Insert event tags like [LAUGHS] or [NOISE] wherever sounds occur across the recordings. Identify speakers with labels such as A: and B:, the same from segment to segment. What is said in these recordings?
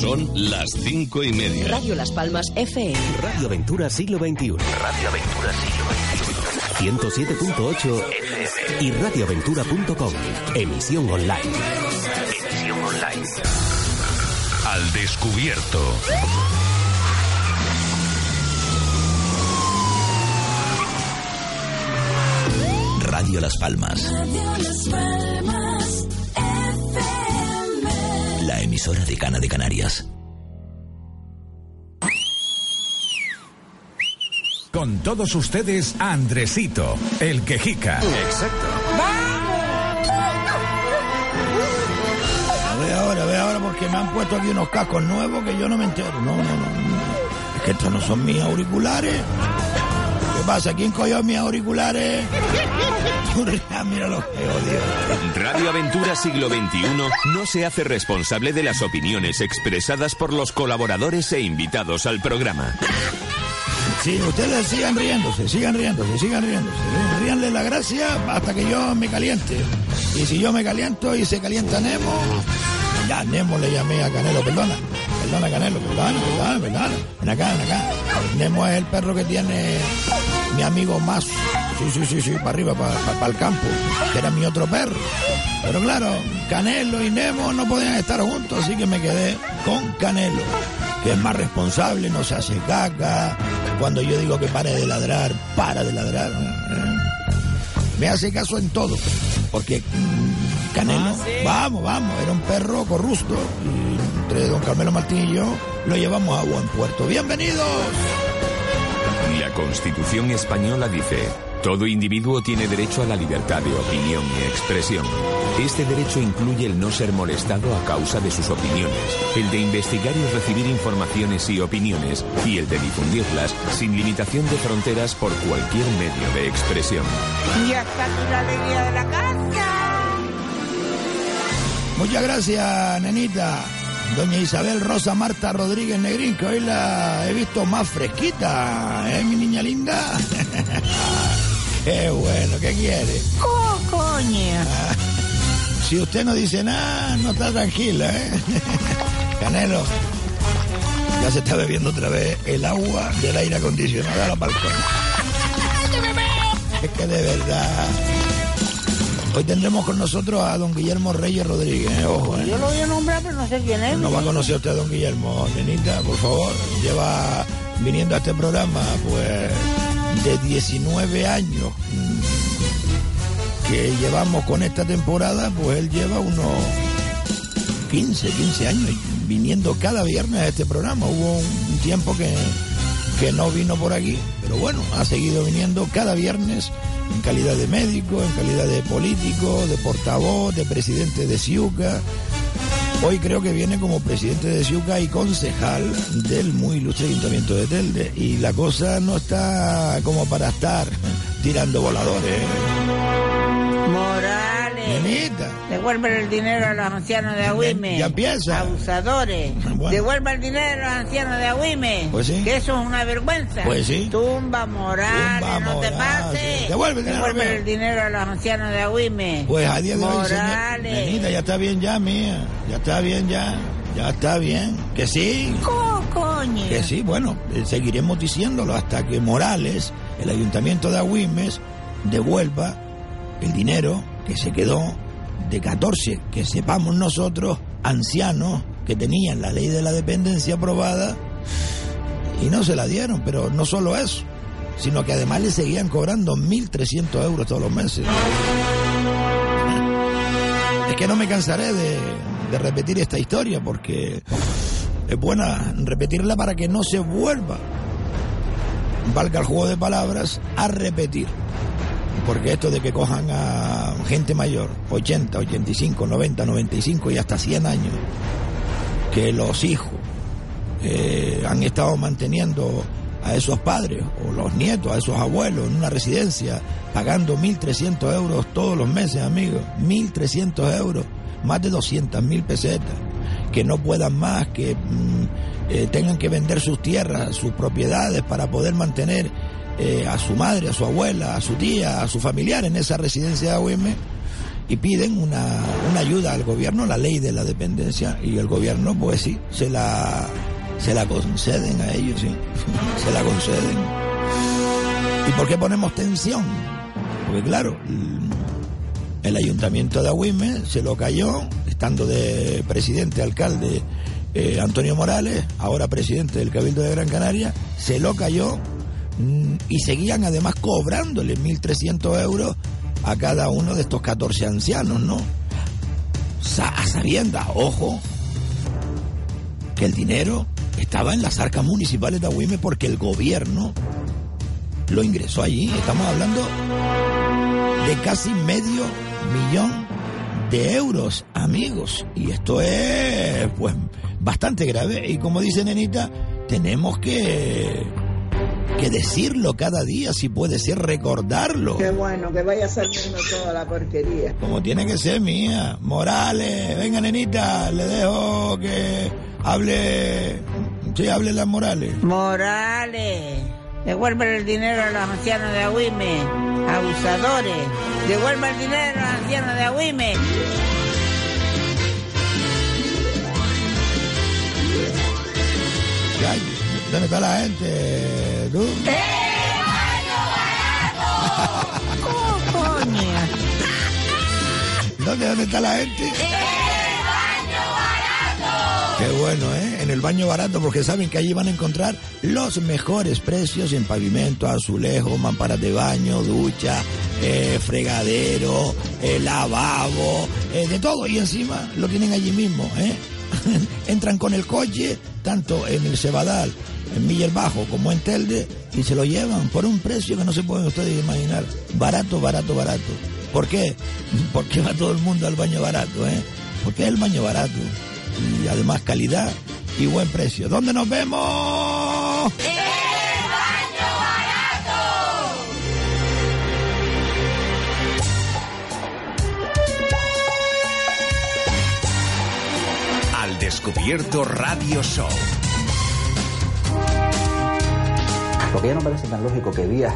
A: Son las cinco y media.
B: Radio Las Palmas FM.
C: Radio Aventura Siglo XXI.
D: Radio Aventura Siglo
C: XXI. 107.8 y radioaventura.com. Emisión online.
D: Emisión online.
A: Al descubierto.
C: Radio Las Palmas. La emisora de Cana de Canarias.
E: Con todos ustedes, Andresito, el quejica.
F: Exacto.
G: A ver ahora, a ver ahora, porque me han puesto aquí unos cascos nuevos que yo no me entero. No, no, no. Es que estos no son mis auriculares. ¿Qué pasa? ¿Quién cogió mis auriculares? Mira lo que odio.
A: Radio Aventura Siglo XXI no se hace responsable de las opiniones expresadas por los colaboradores e invitados al programa.
G: Sí, ustedes sigan riéndose, sigan riéndose, sigan riéndose. Ríanle la gracia hasta que yo me caliente. Y si yo me caliento y se calienta Nemo, ya Nemo le llamé a Canelo, perdona. Perdona, Canelo, perdona, perdona, perdona. Ven acá, ven acá. Nemo es el perro que tiene mi amigo más. Sí, sí, sí, sí, para arriba, para, el campo, que era mi otro perro. Pero claro, Canelo y Nemo no podían estar juntos, así que me quedé con Canelo, que es más responsable, no se hace caca. Cuando yo digo que pare de ladrar, para de ladrar. Me hace caso en todo, porque mm, Canelo, vamos, vamos, era un perro corrupto. Y entre don Carmelo Martín y yo lo llevamos a buen puerto. ¡Bienvenidos!
A: La Constitución española dice, todo individuo tiene derecho a la libertad de opinión y expresión. Este derecho incluye el no ser molestado a causa de sus opiniones, el de investigar y recibir informaciones y opiniones, y el de difundirlas sin limitación de fronteras por cualquier medio de expresión.
H: Y hasta aquí la alegría de la casa.
G: Muchas gracias, nenita. Doña Isabel Rosa Marta Rodríguez Negrín, que hoy la he visto más fresquita, ¿eh, mi niña linda? [LAUGHS] Qué bueno, ¿qué quiere?
H: ¡Oh, coño!
G: si usted no dice nada, no está tranquila, ¿eh? [LAUGHS] Canelo, ya se está bebiendo otra vez el agua del aire acondicionado a la balcón. [LAUGHS] es que de verdad... Hoy tendremos con nosotros a don Guillermo Reyes Rodríguez. ¿eh? Ojo, ¿eh?
H: Yo lo voy a nombrar, pero no sé quién es.
G: No va a conocer usted a don Guillermo. Nenita, por favor, lleva viniendo a este programa, pues, de 19 años que llevamos con esta temporada, pues él lleva unos 15, 15 años viniendo cada viernes a este programa. Hubo un tiempo que, que no vino por aquí, pero bueno, ha seguido viniendo cada viernes en calidad de médico, en calidad de político, de portavoz, de presidente de Ciuca. Hoy creo que viene como presidente de Ciuca y concejal del muy ilustre ayuntamiento de Telde. Y la cosa no está como para estar tirando voladores. Nenita.
H: Devuelven el dinero a los ancianos de Agüime.
G: Ya empieza.
H: Abusadores.
G: Bueno.
H: Devuelva el dinero a los ancianos de Agüime.
G: Pues sí.
H: Que eso es una vergüenza.
G: Pues sí.
H: Tumba Morales,
G: Tumba
H: no te pases.
G: Devuelve el dinero,
H: Devuelve el dinero a los ancianos de Agüime.
G: Pues a día de hoy, señor. Nenita, ya está bien ya, mía. Ya está bien ya. Ya está bien. Que sí.
H: Oh, coño.
G: Que sí, bueno, eh, seguiremos diciéndolo hasta que Morales, el ayuntamiento de Agüimes, devuelva el dinero que se quedó de 14, que sepamos nosotros, ancianos que tenían la ley de la dependencia aprobada y no se la dieron, pero no solo eso, sino que además le seguían cobrando 1.300 euros todos los meses. Es que no me cansaré de, de repetir esta historia porque es buena repetirla para que no se vuelva, valga el juego de palabras, a repetir. Porque esto de que cojan a gente mayor, 80, 85, 90, 95 y hasta 100 años, que los hijos eh, han estado manteniendo a esos padres o los nietos, a esos abuelos en una residencia, pagando 1.300 euros todos los meses, amigos, 1.300 euros, más de 200.000 pesetas, que no puedan más, que mm, eh, tengan que vender sus tierras, sus propiedades para poder mantener eh, a su madre, a su abuela, a su tía, a su familiar en esa residencia de Agüime y piden una, una ayuda al gobierno, la ley de la dependencia, y el gobierno, pues sí, se la, se la conceden a ellos, sí, [LAUGHS] se la conceden. ¿Y por qué ponemos tensión? Porque claro, el ayuntamiento de Agüime se lo cayó, estando de presidente, alcalde eh, Antonio Morales, ahora presidente del Cabildo de Gran Canaria, se lo cayó y seguían además cobrándole 1.300 euros a cada uno de estos 14 ancianos, ¿no? a sabiendas, ojo, que el dinero estaba en las arcas municipales de Agüime porque el gobierno lo ingresó allí. Estamos hablando de casi medio millón de euros, amigos. Y esto es, pues, bastante grave. Y como dice Nenita, tenemos que que decirlo cada día, si puede ser recordarlo.
B: Qué bueno, que vaya saliendo toda la porquería.
G: Como tiene que ser mía. Morales, venga nenita, le dejo que hable, sí, hable las Morales.
H: Morales, devuelve el dinero a los ancianos de Agüime, abusadores, devuelve el dinero a los ancianos de Agüime.
G: ¿Dónde está la gente? ¿Tú?
H: Oh, coño.
G: ¿Dónde, ¿Dónde está la gente? Qué bueno, ¿eh? En el baño barato, porque saben que allí van a encontrar los mejores precios en pavimento, azulejo, mamparas de baño, ducha, eh, fregadero, eh, lavabo, eh, de todo. Y encima lo tienen allí mismo, ¿eh? [LAUGHS] Entran con el coche, tanto en el Cebadal, Miller Bajo, como en Telde, y se lo llevan por un precio que no se pueden ustedes imaginar. Barato, barato, barato. ¿Por qué? [LAUGHS] Porque va todo el mundo al baño barato, ¿eh? Porque es el baño barato y además calidad y buen precio. ¿Dónde nos vemos?
E: Al descubierto Radio Show.
F: Lo que ya no parece tan lógico que vías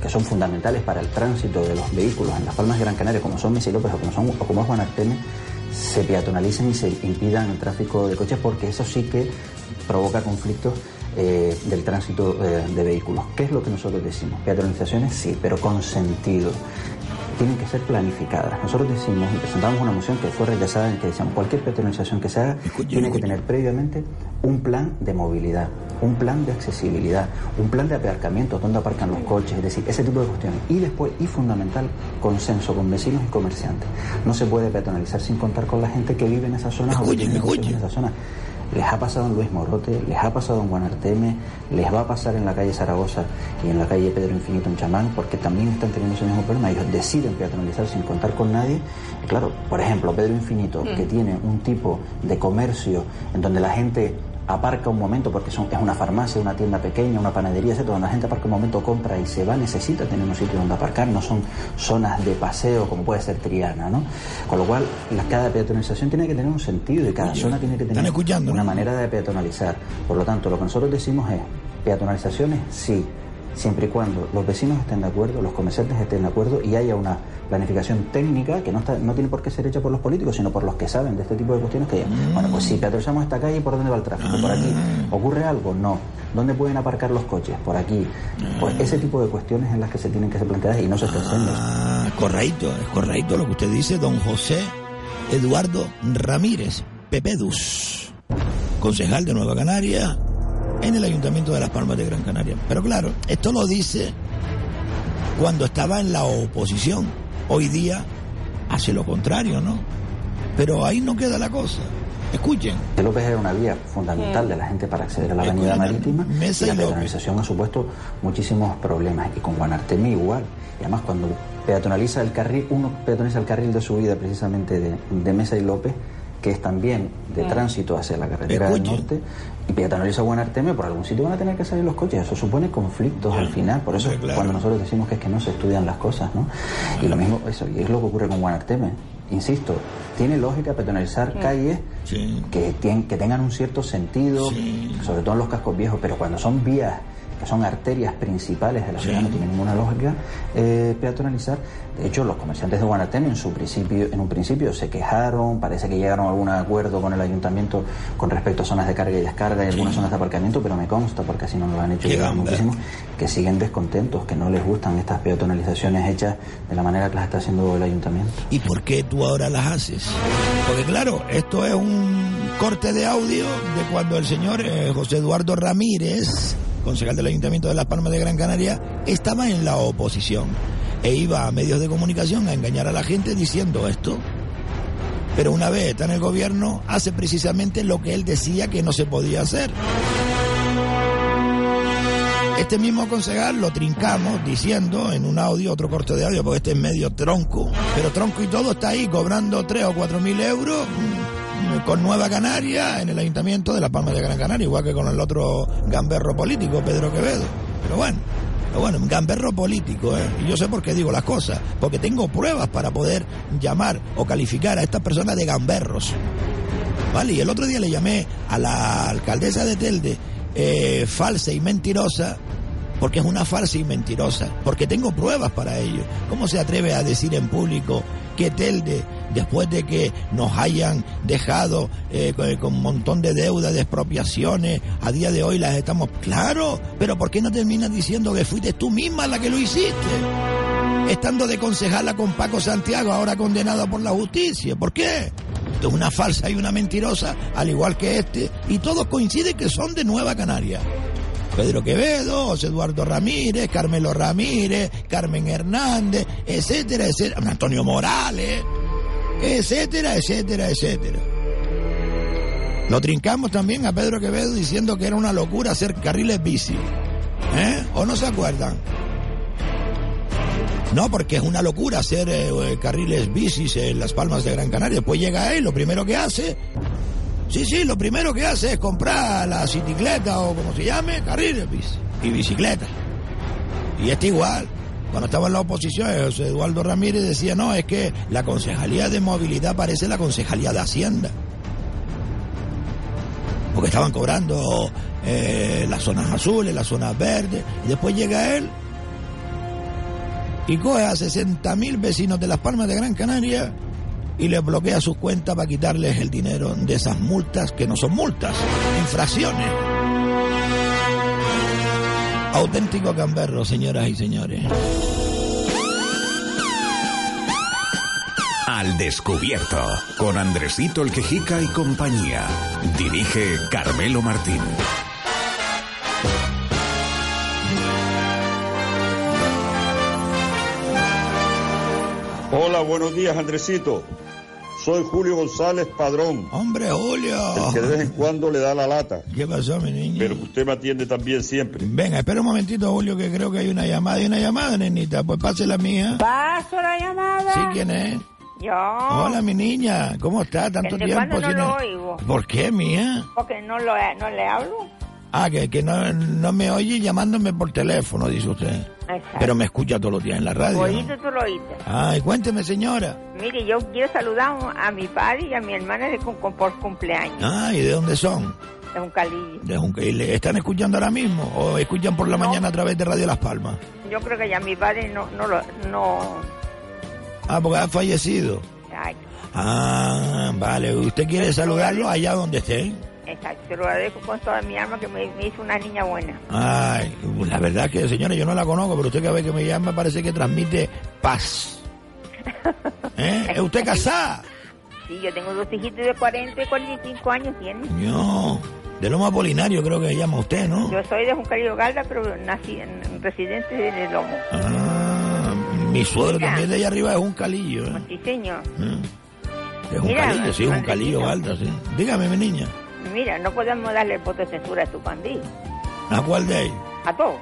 F: que son fundamentales para el tránsito de los vehículos en las Palmas de Gran Canaria, como son Messi López o como, son, o como es Juan se peatonalicen y se impidan el tráfico de coches porque eso sí que provoca conflictos eh, del tránsito eh, de vehículos. ¿Qué es lo que nosotros decimos? Peatonalizaciones sí, pero con sentido. Tienen que ser planificadas. Nosotros decimos y presentamos una moción que fue rechazada en que decíamos cualquier peatonalización que se haga tiene que tener previamente un plan de movilidad, un plan de accesibilidad, un plan de aparcamiento, donde aparcan los coches, es decir, ese tipo de cuestiones. Y después, y fundamental, consenso con vecinos y comerciantes. No se puede peatonalizar sin contar con la gente que vive en esa zona o que en esa zona. Les ha pasado en Luis Morote, les ha pasado en Juan Arteme, les va a pasar en la calle Zaragoza y en la calle Pedro Infinito en Chamán, porque también están teniendo ese mismo problema. Ellos deciden peatonalizar sin contar con nadie. Y claro, por ejemplo, Pedro Infinito, que tiene un tipo de comercio en donde la gente aparca un momento porque son, es una farmacia, una tienda pequeña, una panadería, etc. Donde la gente aparca un momento, compra y se va, necesita tener un sitio donde aparcar, no son zonas de paseo como puede ser Triana, ¿no? Con lo cual, la, cada peatonalización tiene que tener un sentido y cada zona tiene que tener una manera de peatonalizar. Por lo tanto, lo que nosotros decimos es, peatonalizaciones sí, siempre y cuando los vecinos estén de acuerdo, los comerciantes estén de acuerdo y haya una planificación técnica que no, está, no tiene por qué ser hecha por los políticos, sino por los que saben de este tipo de cuestiones que digan, bueno, pues si peatonalizamos esta calle, ¿por dónde va el tráfico? ¿Por aquí? ¿Ocurre algo? No. ¿Dónde pueden aparcar los coches? Por aquí. Pues ese tipo de cuestiones en las que se tienen que ser planteadas y no se están haciendo.
G: Ah, correcto, es correcto lo que usted dice, don José Eduardo Ramírez Pepedus, concejal de Nueva Canaria en el Ayuntamiento de Las Palmas de Gran Canaria. Pero claro, esto lo dice cuando estaba en la oposición. Hoy día hace lo contrario, ¿no? Pero ahí no queda la cosa. Escuchen.
F: López era una vía fundamental de la gente para acceder a la avenida marítima
G: Mesa
F: y la peatonalización ha supuesto muchísimos problemas y con Juan Artemio igual y además cuando peatonaliza el carril uno peatonaliza el carril de subida precisamente de, de Mesa y López que es también de tránsito hacia la carretera del norte y peatonaliza Juan Artemio por algún sitio van a tener que salir los coches eso supone conflictos al final por eso
G: claro.
F: cuando nosotros decimos que es que no se estudian las cosas ¿no? y lo mismo eso y es lo que ocurre con Juan Artemio insisto tiene lógica peatonalizar calles
G: Sí.
F: que, tien- que tengan un cierto sentido,
G: Sí.
F: sobre todo en los cascos viejos, pero cuando son vías que son arterias principales de la ciudad, no tiene ninguna lógica eh, peatonalizar. De hecho, los comerciantes de Guanatén en, su principio, en un principio se quejaron, parece que llegaron a algún acuerdo con el ayuntamiento con respecto a zonas de carga y descarga y algunas zonas de aparcamiento, pero me consta, porque así nos lo han hecho llegar muchísimo, que siguen descontentos, que no les gustan estas peatonalizaciones hechas de la manera que las está haciendo el ayuntamiento.
G: ¿Y por qué tú ahora las haces? Porque claro, esto es un corte de audio de cuando el señor eh, José Eduardo Ramírez, concejal del Ayuntamiento de Las Palmas de Gran Canaria, estaba en la oposición e iba a medios de comunicación a engañar a la gente diciendo esto. Pero una vez está en el gobierno, hace precisamente lo que él decía que no se podía hacer. Este mismo concejal lo trincamos diciendo en un audio, otro corte de audio, porque este es medio tronco. Pero tronco y todo está ahí cobrando 3 o 4 mil euros con Nueva Canaria en el Ayuntamiento de La Palma de Gran Canaria, igual que con el otro gamberro político, Pedro Quevedo. Pero bueno. Pero bueno, un gamberro político, ¿eh? Y yo sé por qué digo las cosas, porque tengo pruebas para poder llamar o calificar a estas personas de gamberros. ¿Vale? Y el otro día le llamé a la alcaldesa de Telde eh, falsa y mentirosa, porque es una falsa y mentirosa, porque tengo pruebas para ello. ¿Cómo se atreve a decir en público que Telde, después de que nos hayan dejado eh, con, un montón de deudas, de expropiaciones, a día de hoy las estamos... Claro, pero ¿por qué no terminas diciendo que fuiste tú misma la que lo hiciste? Estando de concejala con Paco Santiago, ahora condenado por la justicia. ¿Por qué? Esto es una falsa y una mentirosa, al igual que este, y todos coinciden que son de Nueva Canaria. Pedro Quevedo, José Eduardo Ramírez, Carmelo Ramírez, Carmen Hernández, etcétera, etcétera, Antonio Morales, etcétera, etcétera, etcétera. Lo trincamos también a Pedro Quevedo diciendo que era una locura hacer carriles bici. ¿Eh? ¿O no se acuerdan? No, porque es una locura hacer eh, carriles bicis en las palmas de Gran Canaria. Después llega él, lo primero que hace. Sí, sí, lo primero que hace es comprar la bicicleta o como se llame, carriles bici y bicicleta. Y está igual. Cuando estaba en la oposición, José Eduardo Ramírez decía, no, es que la concejalía de movilidad parece la concejalía de Hacienda. Porque estaban cobrando eh, las zonas azules, las zonas verdes. Y después llega él y coge a 60.000 vecinos de Las Palmas de Gran Canaria y les bloquea sus cuentas para quitarles el dinero de esas multas que no son multas, infracciones. Auténtico gamberro, señoras y señores.
A: Al descubierto, con Andresito el Quejica y compañía. Dirige Carmelo Martín.
I: Hola, buenos días, Andresito. Soy Julio González Padrón.
G: Hombre, Julio.
I: El que de vez en cuando le da la lata.
G: ¿Qué pasó, mi niño?
I: Pero usted me atiende también siempre.
G: Venga, espera un momentito, Julio, que creo que hay una llamada. ¿Hay una llamada, nenita? Pues pase la mía.
H: ¿Paso la llamada?
G: ¿Sí, quién es?
H: Yo.
G: Hola, mi niña. ¿Cómo está? Tanto
H: ¿Desde
G: tiempo.
H: cuándo no lo oigo?
G: ¿Por qué, mía?
H: Porque no, lo, no le hablo.
G: Ah, que, que no, no me oye llamándome por teléfono, dice usted.
H: Exacto.
G: Pero me escucha todos los días en la radio.
H: Oíste, tú lo oíste.
G: Ay, cuénteme, señora.
H: Mire, yo quiero saludar a mi padre y a mi hermana de por cumpleaños.
G: Ay, ¿de dónde son? De Junca- ¿Y le están escuchando ahora mismo? ¿O escuchan por la mañana a través de Radio Las Palmas?
H: Yo creo que ya mi padre no, no lo... No...
G: Ah, porque ha fallecido.
H: Ay,
G: Ah, vale. ¿Usted quiere saludarlo allá donde esté?
H: Exacto. Se lo agradezco con toda mi alma que me, me hizo una niña buena.
G: Ay, la verdad que, señora, yo no la conozco, pero usted cada vez que me llama parece que transmite paz. [LAUGHS] ¿Eh? ¿Es usted casada?
H: Sí, yo tengo dos hijitos de 40 y 45 años tienen.
G: No, de Lomo Apolinario creo que llama usted, ¿no?
H: Yo soy de Juncalillo Galda, pero nací en, en residente de Lomo.
G: Ah, mi suegro
H: Mira.
G: también de allá arriba es un calillo. ¿eh?
H: Sí, señor.
G: Es calillo, sí, es un calillo
H: Andresito.
G: alto, sí. Dígame, mi niña,
H: Mira, no podemos darle el voto de censura a tu pandilla.
G: ¿a cuál de ellos?
H: A todos.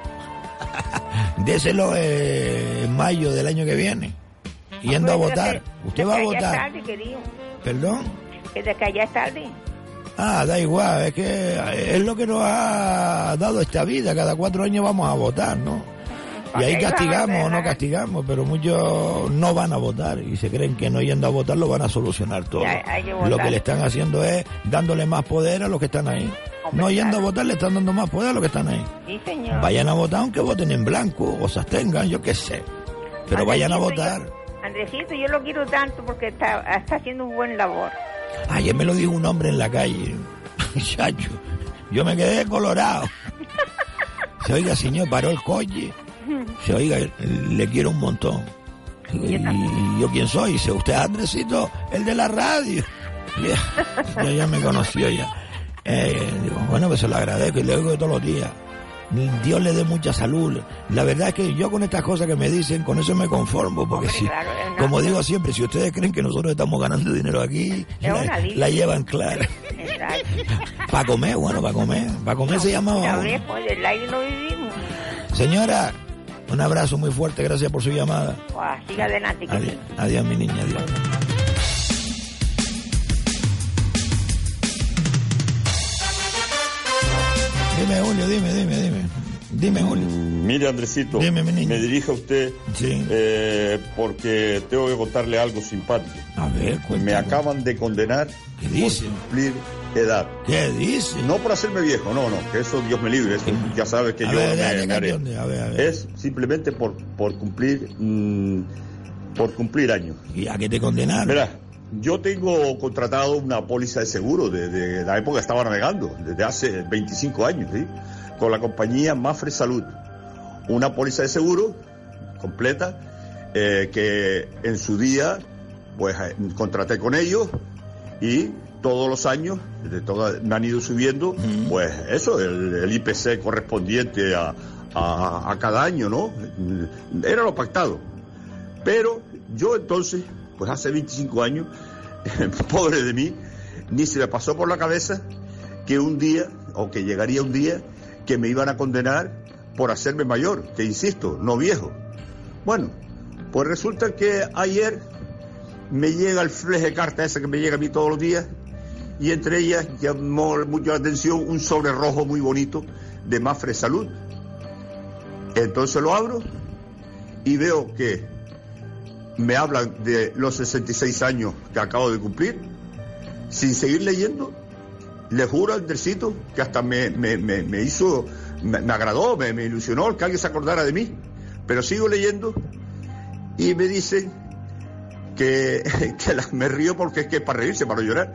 H: [LAUGHS]
G: Déselo eh, en mayo del año que viene. Yendo a
H: Pero
G: votar.
H: es que-
G: ¿Usted va a votar?
H: tarde, querido.
G: ¿Perdón?
H: Que de que allá es tarde.
G: Ah, da igual, es que es lo que nos ha dado esta vida. Cada cuatro años vamos a votar, ¿no? Y ahí castigamos o no castigamos, pero muchos no van a votar y se creen que no yendo a votar lo van a solucionar todo.
H: Y hay- hay que votar.
G: Lo que le están haciendo es dándole más poder a los que están ahí.
H: Hombre,
G: No yendo
H: claro.
G: a votar le están dando más poder a los que están ahí.
H: Sí, señor.
G: Vayan a votar aunque voten en blanco o se abstengan, yo qué sé. Pero vayan a votar.
H: yo- Andresito, yo lo quiero tanto porque está, está haciendo un buen labor.
G: Ayer me lo dijo un hombre en la calle. [LAUGHS] Chacho, yo me quedé colorado. [LAUGHS] Se oiga, señor, paró el coche. Se oiga, le quiero un montón. Y, yo quién soy? Dice, usted es Andresito, el de la radio. Ya, me conoció ya. Eh, digo, bueno, pues se lo agradezco y le oigo todos los días. Dios le dé mucha salud. La verdad es que yo con estas cosas que me dicen, con eso me conformo, porque
H: Hombre,
G: si,
H: claro,
G: como digo siempre, si ustedes creen que nosotros estamos ganando dinero aquí, la, llevan clara. Para comer, bueno, para comer. Para comer se llama...
H: Pues.
G: Señora, un abrazo muy fuerte, gracias por su llamada.
H: Siga adelante, que
G: Adiós,
H: sí.
G: adiós mi niña, adiós. Dime, Julio, dime, dime, dime. Dime, Julio.
I: Mire, Andresito,
G: Dime, mi niño.
I: me dirige a usted
G: Sí.
I: eh, porque tengo que contarle algo simpático.
G: A ver,
I: Me
G: cuéntame.
I: acaban de condenar
G: ¿Qué
I: por
G: dice?
I: cumplir edad.
G: ¿Qué dice?
I: No por hacerme viejo, no, no, que eso Dios me libre, eso ya sabes que
G: A
I: yo
G: ver,
I: me-
G: dale,
I: me haré.
G: campeón de- a ver, a ver.
I: Es simplemente por, por cumplir mm, por cumplir años.
G: ¿Y a qué te condenaron?
I: Mira, yo tengo contratado una póliza de seguro desde la época que estaba navegando, desde hace 25 años, ¿sí? con la compañía Mafre Salud. Una póliza de seguro completa eh, que en su día pues eh, contraté con ellos y todos los años de toda- me han ido subiendo pues eso, el, el IPC correspondiente a, a- a cada año, ¿no? Era lo pactado. Pero yo entonces, pues hace 25 años, [LAUGHS] pobre de mí, ni se me pasó por la cabeza que un día, o que llegaría un día, que me iban a condenar por hacerme mayor, que insisto, no viejo. Bueno, pues resulta que ayer me llega el fleje de carta esa que me llega a mí todos los días, y entre ellas llamó mucho la atención un sobre rojo muy bonito de Mafre Salud. Entonces lo abro y veo que me hablan de los 66 años que acabo de cumplir, sin seguir leyendo. Le juro a Andresito que hasta me, me- me- me hizo, me, agradó, me, me ilusionó que alguien se acordara de mí. Pero sigo leyendo y me dicen que, [LAUGHS] que me río porque es que es para reírse, para llorar,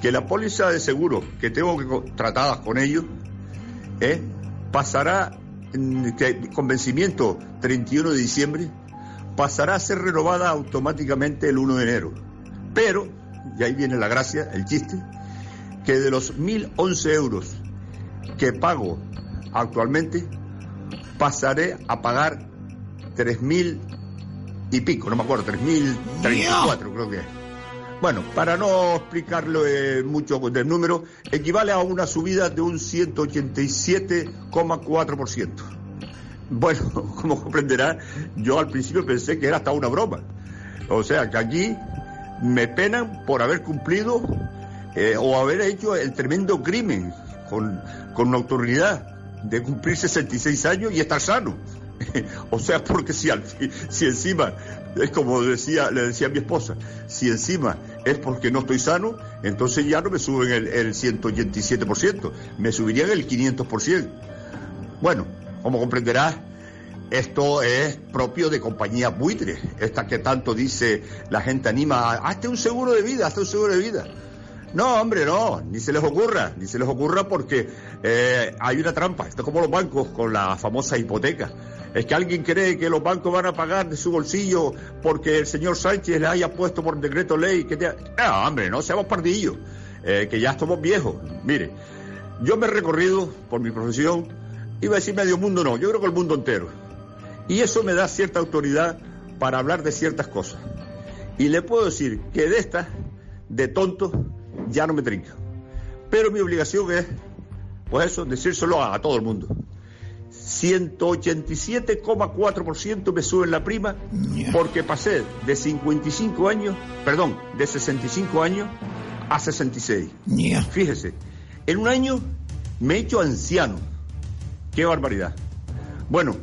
I: que la póliza de seguro que tengo que tratadas con ellos ¿eh? pasará, mm, con vencimiento 31 de diciembre, pasará a ser renovada automáticamente el 1 de enero. Pero, y ahí viene la gracia, el chiste, que de los 1.011 euros que pago actualmente, pasaré a pagar 3.000 y pico, no me acuerdo, 3.034 creo que es. Bueno, para no explicarlo eh, mucho del número, equivale a una subida de un 187,4%. Bueno, [LAUGHS] como comprenderá, yo al principio pensé que era hasta una broma. O sea, que aquí me penan por haber cumplido eh, o haber hecho el tremendo crimen con, con una autoridad de cumplir 66 años y estar sano. [LAUGHS] o sea, porque si, al si encima, es como decía, le decía mi esposa, si encima es porque no estoy sano, entonces ya no me suben el, el 187%, me subirían el 500%. Bueno, como comprenderás, esto es propio de compañías buitres, esta que tanto dice la gente anima, hazte un seguro de vida, hazte un seguro de vida. No, hombre, no, ni se les ocurra, ni se les ocurra porque eh, hay una trampa. Esto es como los bancos con la famosa hipoteca. Es que alguien cree que los bancos van a pagar de su bolsillo porque el señor Sánchez le haya puesto por decreto ley que te... Hombre, no seamos pardillos, eh, que ya estamos viejos. Mire, yo me he recorrido por mi profesión, iba a decir medio mundo, no, yo creo que el mundo entero. Y eso me da cierta autoridad para hablar de ciertas cosas. Y le puedo decir que de estas, de tonto, ya no me trinca. Pero mi obligación es, pues eso, decírselo a todo el mundo. 187,4% me sube la prima porque pasé de 55 años, perdón, de 65 años a 66. Fíjese, en un año me he hecho anciano. Qué barbaridad. Bueno,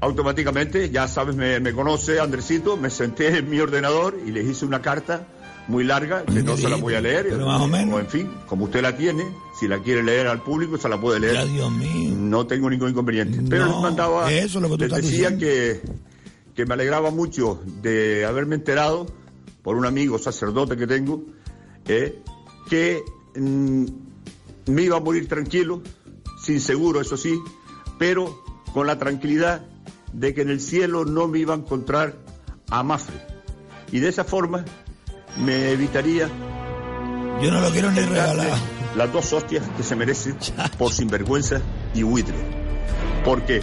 I: automáticamente, ya sabes, me, me conoce Andresito, me senté en mi ordenador y les hice una carta muy larga que no se la voy a leer.
G: Pero más o menos.
I: en fin, como usted la tiene, si la quiere leer al público, se la puede leer.
G: Ya, Dios mío.
I: No tengo ningún inconveniente. Pero
G: No,
I: les mandaba,
G: eso lo que tú
I: les decía que, que me alegraba mucho de haberme enterado por un amigo sacerdote que tengo, eh, que mm, me iba a morir tranquilo, sin seguro, eso sí, pero con la tranquilidad de que en el cielo no me iba a encontrar a Mafre. Y de esa forma me evitaría
G: Yo no lo quiero ni regalar.
I: las dos hostias que se merece [LAUGHS] por sinvergüenza y buitre. Porque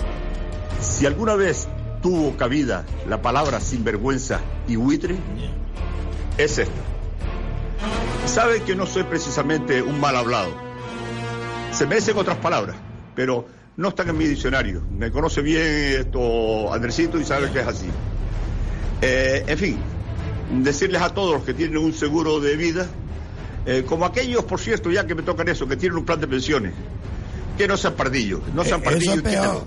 I: si alguna vez tuvo cabida la palabra sinvergüenza y buitre, es esta. Sabe que no soy precisamente un mal hablado. Se merecen otras palabras, pero no están en mi diccionario. Me conoce bien esto Andresito y sabe que es así. Eh, en fin, decirles a todos los que tienen un seguro de vida, eh, como aquellos, por cierto, ya que me tocan eso, que tienen un plan de pensiones, que no sean pardillos, no sean
G: Eh,
I: pardillos.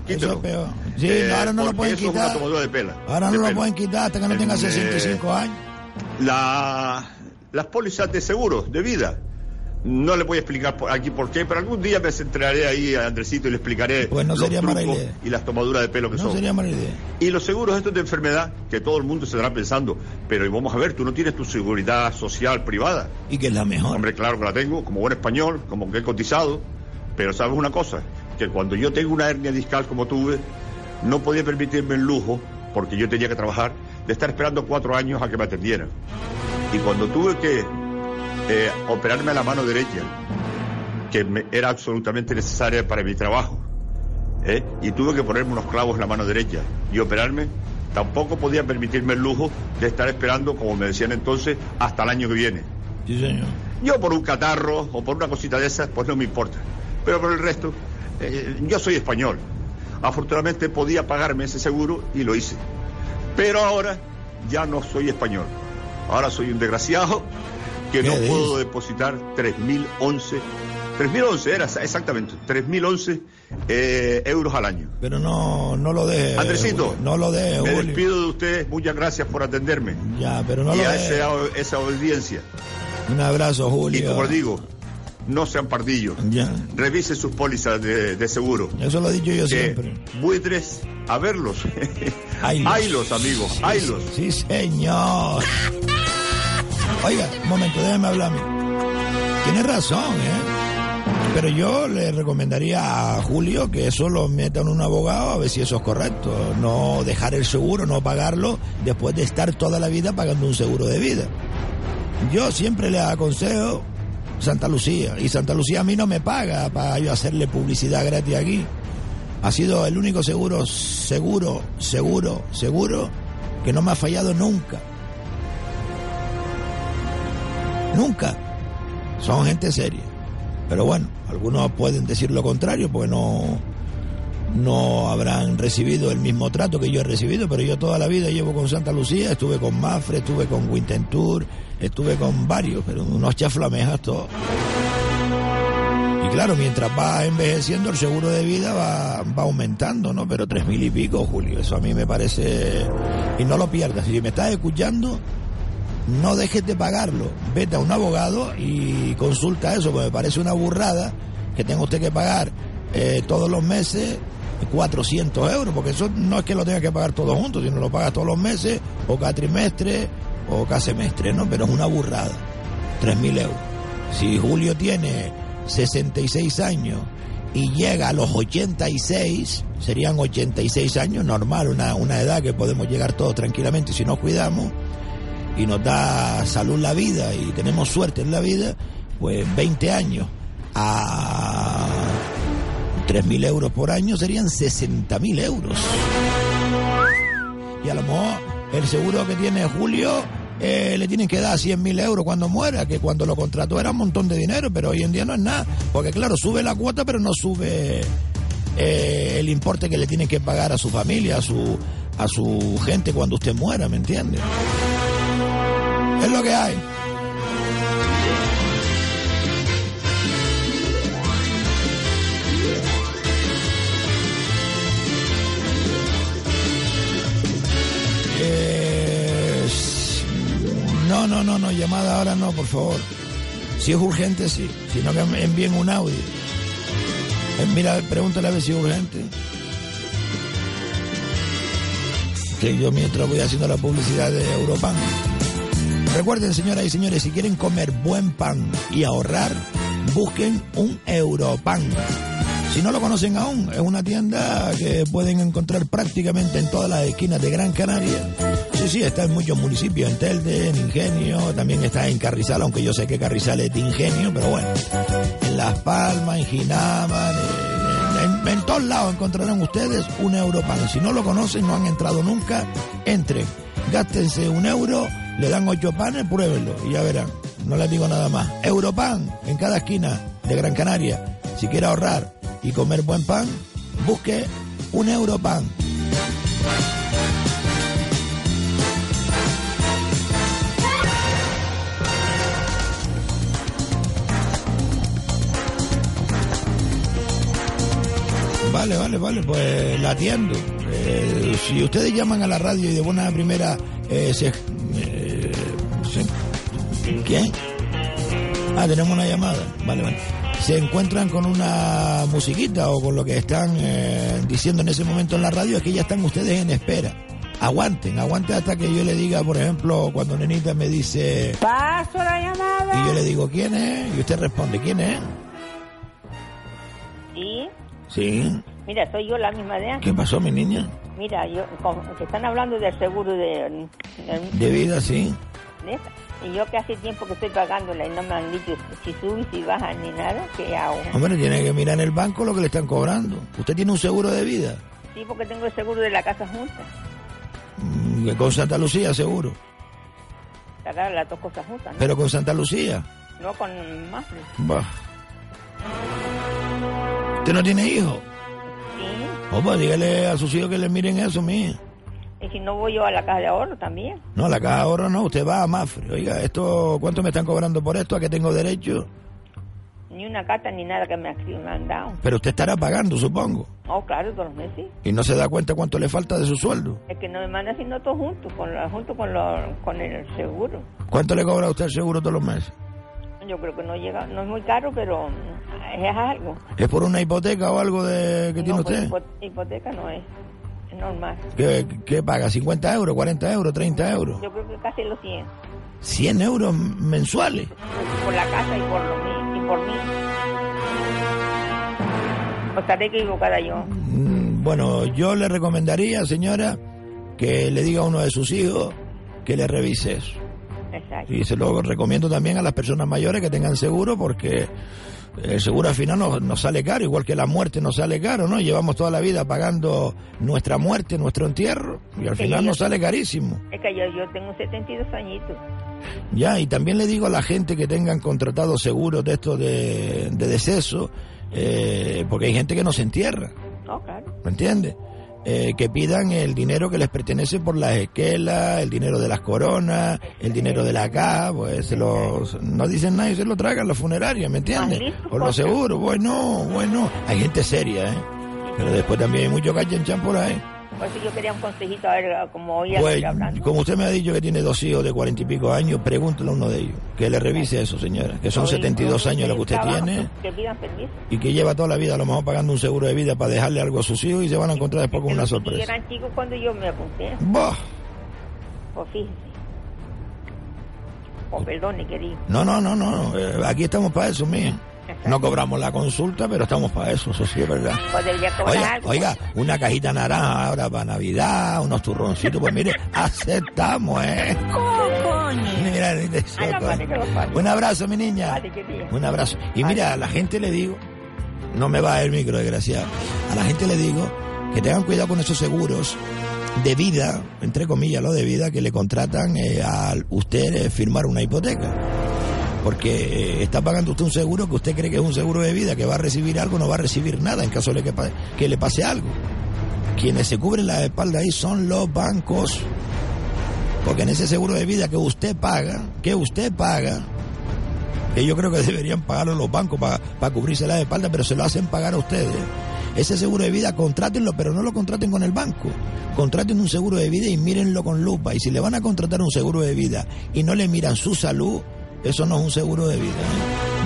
G: es es peor. Sí,
I: Eh,
G: ahora no lo pueden
I: eso es
G: quitar.
I: una tomadura de pela.
G: Ahora
I: de
G: no lo
I: pelo.
G: pueden quitar hasta que no tenga
I: Eh,
G: 65 años.
I: La, las pólizas de seguro, de vida. No le voy a explicar por aquí por qué, pero algún día me centraré ahí a Andresito y le explicaré
G: Pues no
I: los
G: sería mala
I: trucos
G: idea.
I: y las tomaduras de pelo que
G: No
I: son.
G: sería mala idea.
I: Y los seguros estos de enfermedad, que todo el mundo se estará pensando, pero vamos a ver, tú no tienes tu seguridad social privada.
G: Y que es la mejor.
I: Hombre, claro que la tengo, como buen español, como que he cotizado, pero sabes una cosa, que cuando yo tengo una hernia discal como tuve, no podía permitirme el lujo, porque yo tenía que trabajar, de estar esperando cuatro años a que me atendieran. Y cuando tuve que eh, operarme a la mano derecha, que me- era absolutamente necesaria para mi trabajo, ¿eh? y tuve que ponerme unos clavos en la mano derecha y operarme, tampoco podía permitirme el lujo de estar esperando, como me decían entonces, hasta el año que viene.
G: Sí, señor.
I: Yo por un catarro o por una cosita de esas, pues no me importa. Pero por el resto, eh, yo soy español. Afortunadamente podía pagarme ese seguro y lo hice. Pero ahora ya no soy español. Ahora soy un desgraciado que
G: ¿Qué
I: no puedo depositar 3.011, 3.011 era exactamente, 3.011 eh, euros al año.
G: Pero no, no lo deje.
I: Andresito.
G: No lo deje,
I: me despido de usted, muchas gracias por atenderme.
G: Ya, pero no
I: y
G: lo
I: a
G: deje.
I: esa, esa audiencia.
G: Un abrazo,
I: Y
G: Julio.
I: como digo, no sean pardillos.
G: Ya.
I: Revise sus pólizas de, de seguro.
G: Eso lo he dicho yo
I: Que
G: siempre.
I: buitres a verlos.
G: Haylos.
I: Haylos, amigos,
G: Sí,
I: haylos.
G: Sí, señor. Oiga, un momento, déjeme hablar a mí. Tiene razón, ¿eh? Pero yo le recomendaría a Julio que eso lo meta en un abogado a ver si eso es correcto. No dejar el seguro, no pagarlo después de estar toda la vida pagando un seguro de vida. Yo siempre le aconsejo Santa Lucía. Y Santa Lucía a mí no me paga para yo hacerle publicidad gratis aquí. Ha sido el único seguro, seguro, seguro, seguro, que no me ha fallado nunca. Nunca. Son gente seria. Pero bueno, algunos pueden decir lo contrario, porque no, no habrán recibido el mismo trato que yo he recibido, pero yo toda la vida llevo con Santa Lucía, estuve con Mafre, estuve con Wintentur, estuve con varios, pero unos chaflamejas todos. Y claro, mientras va envejeciendo, el seguro de vida va, va aumentando, ¿no? Pero tres mil y pico, Julio, eso a mí me parece... Y no lo pierdas, si me estás escuchando, no dejes de pagarlo. Vete a un abogado y consulta eso, porque me parece una burrada que tenga usted que pagar eh, todos los meses 400 euros, porque eso no es que lo tenga que pagar todo junto, sino lo pagas todos los meses, o cada trimestre, o cada semestre, ¿no? Pero es una burrada. 3.000 euros. Si Julio tiene 66 años y llega a los 86, serían 86 años, normal, una, una edad que podemos llegar todos tranquilamente si nos cuidamos y nos da salud la vida y tenemos suerte en la vida, pues 20 años a 3.000 euros por año serían 60.000 euros. Y a lo mejor el seguro que tiene Julio eh, le tienen que dar 100.000 euros cuando muera, que cuando lo contrató era un montón de dinero, pero hoy en día no es nada. Porque claro, sube la cuota, pero no sube eh, el importe que le tienen que pagar a su familia, a su, a su gente cuando usted muera, ¿me entiende? Es lo que hay. Es... No, no, no, no, llamada ahora no, por favor. Si es urgente, sí. Si no, que envíen un audio. Eh, mira, pregúntale a ver si es urgente. Que yo mientras voy haciendo la publicidad de Europan. Recuerden, señoras y señores, si quieren comer buen pan y ahorrar, busquen un Europan. Si no lo conocen aún, es una tienda que pueden encontrar prácticamente en todas las esquinas de Gran Canaria. Sí, sí, está en muchos municipios, en Telde, en Ingenio, también está en Carrizal, aunque yo sé que Carrizal es de Ingenio, pero bueno, en Las Palmas, en Ginama, en, en todos lados encontrarán ustedes un Europan. Si no lo conocen, no han entrado nunca, entren, gástense un euro, le dan ocho panes, pruébenlo y ya verán. No les digo nada más. Europan en cada esquina de Gran Canaria. Si quiere ahorrar y comer buen pan, busque un Europan. Vale, vale, vale, pues la atiendo. Eh, si ustedes llaman a la radio y de buena primera eh, se, se- ¿Quién? Ah, tenemos una llamada. Vale, vale. Se encuentran con una musiquita o con lo que están eh, diciendo en ese momento en la radio, es que ya están ustedes en espera. Aguanten, aguanten hasta que yo le diga, por ejemplo, cuando Nenita me dice,
H: Paso la llamada.
G: y yo le digo, ¿quién es? Y usted responde, ¿quién es?
J: Sí,
G: Sí.
J: mira, soy yo la misma de antes.
G: ¿Qué pasó, mi niña?
J: Mira, yo, como que están hablando del seguro de, de-
G: De vida, sí.
J: de esa. Y yo que hace tiempo que estoy pagándola y no me han dicho si sube, si baja ni nada, ¿qué hago?
G: Hombre, tiene que mirar en el banco lo que le están cobrando. ¿Usted tiene un seguro de vida?
J: Sí, porque tengo el seguro de la casa junta.
G: Mm, Con Santa Lucía, seguro.
J: Sacar las dos cosas juntas, ¿no?
G: Pero con Santa Lucía.
J: No con Mafre.
G: Bah. ¿Usted no tiene hijos?
J: Sí.
G: Pues dígale a sus hijos que le miren eso, mía.
J: Si no voy yo a la caja de ahorro también.
G: No, la caja de ahorro no, usted va a Mafre. Oiga, esto, ¿cuánto me están cobrando por esto? ¿A qué tengo derecho?
J: Ni una carta ni nada que me han dado.
G: Pero usted estará pagando, supongo.
J: Oh, claro, todos los meses.
G: Y no se da cuenta cuánto le falta de su sueldo.
J: Es que no me mandan sino todo junto, con, la- junto con, lo- con el seguro.
G: ¿Cuánto le cobra a usted el seguro todos los meses?
J: Yo creo que no llega, no es muy caro, pero es algo.
G: ¿Es por una hipoteca o algo de que tiene
J: No, pues,
G: usted?
J: hipo- hipoteca no es normal.
G: ¿Qué, qué paga? ¿50 euros, 40 euros, 30 euros?
J: Yo creo que casi los 100.
G: 100 euros mensuales.
J: Por la casa y por, lo y por mí. O estaré equivocada yo.
G: Mm, Bueno, yo le recomendaría, señora, que le diga a uno de sus hijos que le revise eso.
J: Exacto.
G: Y se lo recomiendo también a las personas mayores que tengan seguro porque el seguro al final nos, nos sale caro, igual que la muerte nos sale caro, ¿no? Llevamos toda la vida pagando nuestra muerte, nuestro entierro y al final nos sale carísimo.
J: Es que yo, yo tengo 72 añitos.
G: Ya, y también le digo a la gente que tengan contratados seguros de estos de, de deceso, eh, porque hay gente que no se entierra.
J: No, claro.
G: ¿Me entiende? Eh, que pidan el dinero que les pertenece por las esquelas, el dinero de las coronas, el dinero de la caja, pues se los, no dicen nada y se lo tragan los funerarias, ¿me entiende?
J: Listo,
G: Por los seguros, bueno, bueno. Hay gente seria, ¿eh? Pero después también hay mucho cachanchan por ahí.
J: Por eso yo quería un consejito, a ver, como oía
G: Pues,
J: hablando.
G: como usted me ha dicho que tiene dos hijos de cuarenta y pico años, pregúntele a uno de ellos, que le revise eso, señora, que son
J: Oye,
G: 72
J: no,
G: años lo que usted
J: trabajo,
G: tiene
J: Que pidan permiso.
G: y que lleva toda la vida a lo mejor pagando un seguro de vida para dejarle algo a sus hijos y se van a encontrar después con una sorpresa.
J: eran chicos cuando yo me apunté.
G: Bah.
J: Pues fíjese. O perdone, querido.
G: No, no, no, no. eh, aquí estamos para eso, mía. No cobramos la consulta, pero estamos para eso, eso sí es verdad.
J: Pues
G: Oiga,
J: algo.
G: oiga, una cajita naranja ahora para Navidad, unos turroncitos, pues mire, [LAUGHS] aceptamos, ¿eh? Mira. Un abrazo, mi niña. Un abrazo. Y mira, a la gente le digo, no me va el micro, desgraciado. A la gente le digo que tengan cuidado con esos seguros de vida, entre comillas, lo de vida, que le contratan eh, a usted eh, firmar una hipoteca. Porque eh, está pagando usted un seguro que usted cree que es un seguro de vida, que va a recibir algo, no va a recibir nada en caso de que, pa- le pase algo. Quienes se cubren la espalda ahí son los bancos. Porque en ese seguro de vida que usted paga, que usted paga, que yo creo que deberían pagarlo los bancos para cubrirse la espalda, pero se lo hacen pagar a ustedes. Ese seguro de vida, contrátenlo, pero no lo contraten con el banco. Contraten un seguro de vida y mírenlo con lupa. Y si le van a contratar un seguro de vida y no le miran su salud, eso no es un seguro de vida.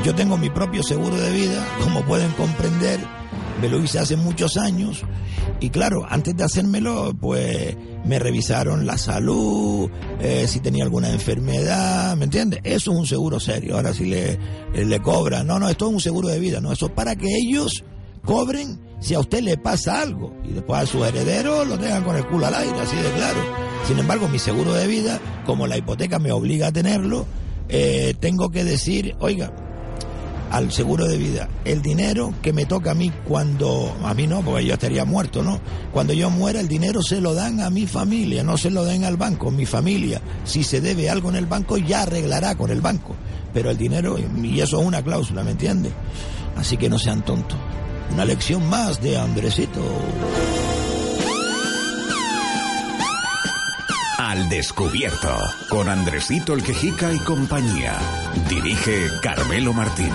G: Yo tengo mi propio seguro de vida, como pueden comprender, me lo hice hace muchos años y claro, antes de hacérmelo, pues me revisaron la salud, eh, si tenía alguna enfermedad, ¿me entiendes? Eso es un seguro serio. Ahora si le, le cobran, no, no, esto es un seguro de vida, no, eso es para que ellos cobren si a usted le pasa algo y después a su heredero lo tengan con el culo al aire, así de claro. Sin embargo, mi seguro de vida, como la hipoteca me obliga a tenerlo, eh, tengo que decir, oiga, al seguro de vida, el dinero que me toca a mí cuando, a mí no, porque yo estaría muerto, ¿no? Cuando yo muera, el dinero se lo dan a mi familia, no se lo den al banco, mi familia. Si se debe algo en el banco, ya arreglará con el banco. Pero el dinero, y eso es una cláusula, ¿me entiende? Así que no sean tontos. Una lección más de Andresito.
E: Al descubierto, con Andresito el Quejica y compañía. Dirige Carmelo Martín.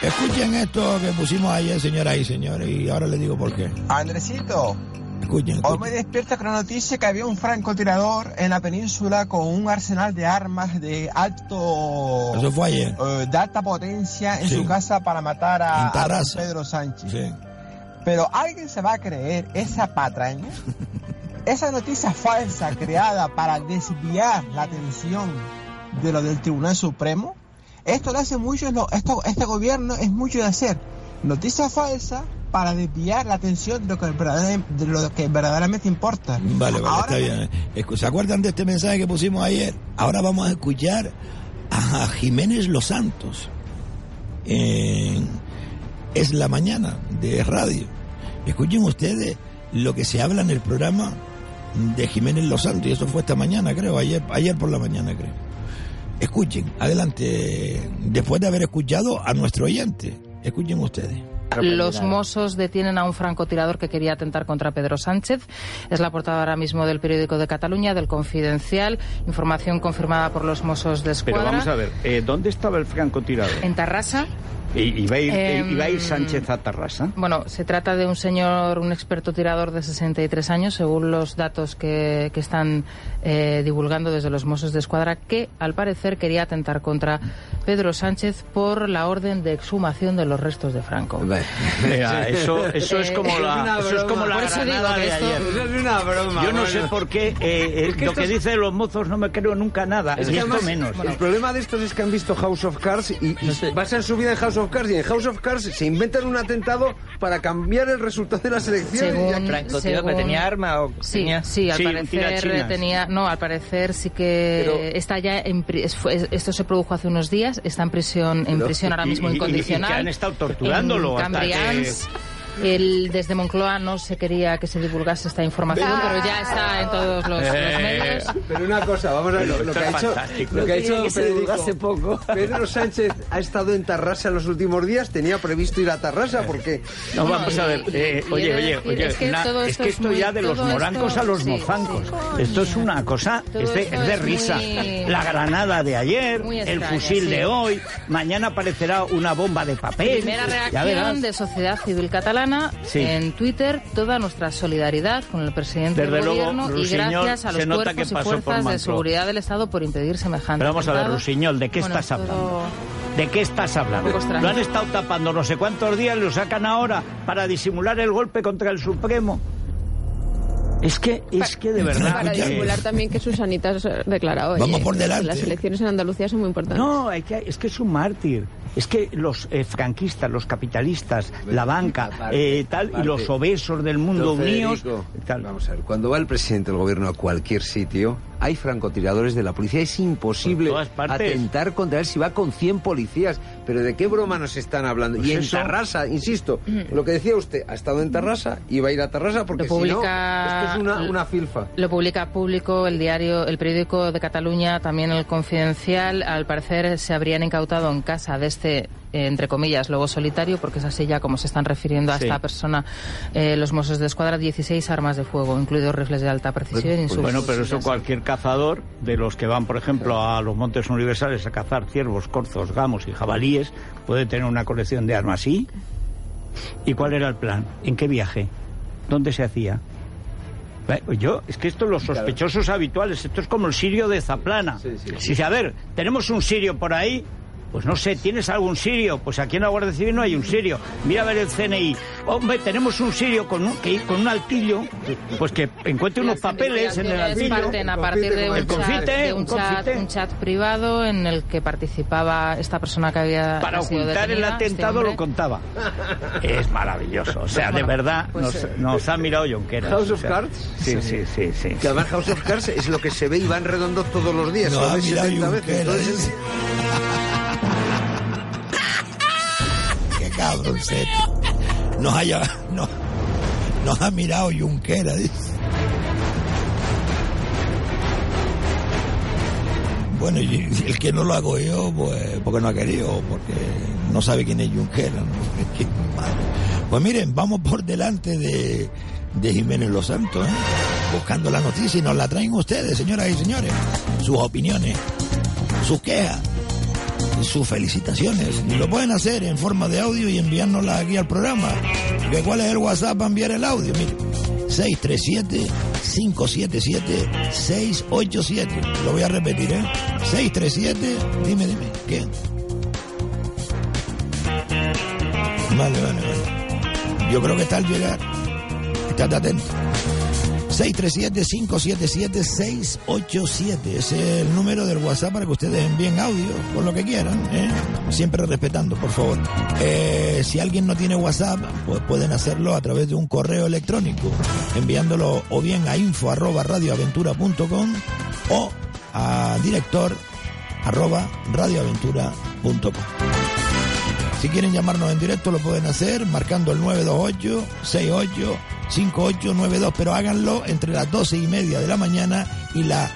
G: Escuchen esto que pusimos ayer, señoras y señores, y ahora les digo por qué.
K: Andresito,
G: Escuchen,
K: Hoy me despierta con la noticia que había un francotirador en la península con un arsenal de armas de alto.
G: Eso fue ayer.
K: eh, de alta potencia en
G: Sí.
K: su casa para matar a, a. Pedro Sánchez.
G: Sí.
K: Pero alguien se va a creer esa patraña, [LAUGHS] esa noticia falsa creada para desviar la atención de lo del Tribunal Supremo. Esto lo hace mucho, esto, este gobierno es mucho de hacer noticia falsa para desviar la atención de lo que, verdadera- de lo que verdaderamente importa.
G: Vale, vale,
K: Ahora
G: está bien. ¿Se acuerdan de este mensaje que pusimos ayer? Ahora vamos a escuchar a Jiménez Los Santos. en Es la mañana de radio. Escuchen ustedes lo que se habla en el programa de Jiménez Los Santos, y eso fue esta mañana, creo, ayer, ayer por la mañana, creo. Escuchen, adelante, después de haber escuchado a nuestro oyente. Escuchen ustedes.
L: Los Mossos detienen a un francotirador que quería atentar contra Pedro Sánchez. Es la portada ahora mismo del periódico de Cataluña, del Confidencial. Información confirmada por los Mossos de
M: Pero
L: Escuadra.
M: vamos a ver, eh, ¿dónde estaba el francotirador?
L: En Tarrasa.
M: ¿Y, iba, a ir,
L: Em,
M: iba a ir Sánchez a Tarrasa?
L: Bueno, se trata de un señor, un experto tirador de 63 años, según los datos que, que están eh, divulgando desde los Mossos de Escuadra, que al parecer quería atentar contra Pedro Sánchez por la orden de exhumación de los restos de Franco. [LAUGHS]
M: Mira, eso, eso es
L: Eh,
M: como la, eso es como
L: broma.
M: la granada de ayer.
N: Es una broma,
M: Yo no
N: bueno.
M: sé por qué eh, [LAUGHS]
N: Es que
M: lo que
N: es-
M: dice de los mozos no me creo nunca nada.
N: Es
M: y
N: que
M: esto
N: además,
M: menos.
N: El problema de estos es que han visto House of Cards y, y basan su vida en House of Cards y en House of Cards se inventan un atentado para cambiar el resultado de las elecciones.
L: Según-
N: Ya-
L: según- Sí, sí, al
N: Sí,
L: parecer tenía, no, al parecer sí que
N: Pero-
L: está ya en pri- es- fue- esto se produjo hace unos días, está en prisión, en
M: Pero-
L: prisión ahora mismo
M: y- y- y
L: incondicional.
M: que han estado torturándolo
L: en
M: hasta que-
L: Cambrians. El, desde Moncloa no se quería que se divulgase esta información, pero ya está en todos los, los
N: Eh,
L: medios.
N: Pero una cosa, vamos a ver, lo, lo
M: esto
N: que ha hecho, lo que ha
M: No
N: hecho
M: que divulgase poco. [LAUGHS]
N: Pedro Sánchez ha estado en Tarrasa los últimos días, tenía previsto ir a Tarrasa porque...
M: No, vamos a ver. eh,
L: y
M: oye,
L: de
M: oye,
L: decir,
M: oye.
L: es que
M: una-
L: todo
M: es
L: esto
M: que
L: es
M: esto
L: muy-
M: ya de los morancos
L: esto-
M: a los
L: sí,
M: mozancos.
L: sí.
M: Esto es una cosa. Es de,
L: esto
M: es de risa.
L: muy-
M: La granada de ayer, el fusil
L: sí.
M: de hoy. Mañana aparecerá una bomba de papel.
L: Primera
M: Ya
L: reacción de Sociedad Civil Catalana
M: Sí.
L: en Twitter, toda nuestra solidaridad con el presidente
M: Desde
L: del
M: luego,
L: gobierno y gracias a los cuerpos
M: que
L: y fuerzas de seguridad del Estado por impedir semejante
M: Pero vamos a ver. Rusiñol, ¿de qué
L: Bueno,
M: estás
L: todo-
M: hablando? ¿De qué estás hablando? Lo han estado tapando no sé cuántos días, lo sacan ahora para disimular el golpe contra el Supremo. Es que, es que de verdad.
O: Para disimular también que Susanita ha declarado.
M: Vamos por delante.
O: Las elecciones en Andalucía son muy importantes.
M: No, hay que- es que es un mártir. Es que los eh, franquistas, los capitalistas, la banca, eh, tal, y los obesos del mundo unidos.
N: Vamos a ver, cuando va el presidente del gobierno a cualquier sitio, hay francotiradores de la policía. Es imposible atentar contra él si va con 100 policías. Pero ¿de qué broma nos están hablando?
M: Pues
N: y en
M: eso.
N: Tarrasa, insisto, lo que decía usted, ha estado en Tarrasa y va a ir a Tarrasa porque si no,
L: publica-
N: esto es una, una filfa.
L: Lo publica Público, el diario, el periódico de Cataluña, también el Confidencial. Al parecer se habrían incautado en casa de este eh, entre comillas, lobo solitario, porque es así ya como se están refiriendo a
M: Sí.
L: esta persona eh, los Mossos de Escuadra, 16 armas de fuego, incluidos rifles de alta precisión y
M: Pues bueno, pero eso cualquier cazador de los que van, por ejemplo, a los montes universales a cazar ciervos, corzos, gamos y jabalíes, puede tener una colección de armas. ¿Sí? ¿Y cuál era el plan? ¿En qué viaje? ¿Dónde se hacía? Eh, Yo, es que esto los sospechosos habituales, esto es como el sirio de Zaplana. Si dice, a ver, tenemos un sirio por ahí, pues no sé, ¿tienes algún sirio? Pues aquí en la Guardia Civil no hay un sirio. Mira a ver el CNI. Hombre, tenemos un sirio con un, que, con un altillo, pues que encuentre unos papeles en el altillo.
L: Parten a partir de un,
M: El
L: chat,
M: confite,
L: de un,
M: un
L: chat, un chat privado en el que participaba esta persona que había
M: Para
L: sido
M: ocultar el
L: detenida, este
M: atentado lo contaba. Es maravilloso. O sea, de verdad,
N: pues,
M: nos,
N: eh,
M: nos ha mirado Jonqueras.
N: House
M: o
N: of
M: sea,
N: Cards.
M: Sí, sí, sí, sí.
N: Que además House of Cards es lo que se ve Iván Redondo todos los días.
G: No,
N: lo
G: ha
N: ve
G: mirado
N: 70 veces.
G: Serio. Nos ha, lla- no- nos ha mirado Junquera, dice. Bueno, y el que no lo ha cogido, pues porque no ha querido, porque no sabe quién es Junquera. ¿no? [LAUGHS] Pues miren, vamos por delante de, de Jiménez Los Santos, ¿eh? buscando la noticia y nos la traen ustedes, señoras y señores. Sus opiniones, sus quejas, sus felicitaciones. Y lo pueden hacer en forma de audio y enviárnosla aquí al programa. ¿Que ¿Cuál es el WhatsApp para enviar el audio? Mire, 637-577-687. Lo voy a repetir, ¿eh? 637, dime, dime, ¿qué? Vale, vale, vale. Yo creo que está al llegar. Estate atento. 637-577-687. Ese es el número del WhatsApp para que ustedes envíen audio, por lo que quieran, ¿eh? siempre respetando, por favor. Eh, si alguien no tiene WhatsApp, pues pueden hacerlo a través de un correo electrónico, enviándolo o bien a info arroba radioaventura.com o a director arroba radioaventura.com. Si quieren llamarnos en directo lo pueden hacer marcando el 928-68-5892, pero háganlo entre las 12 y media de la mañana y la...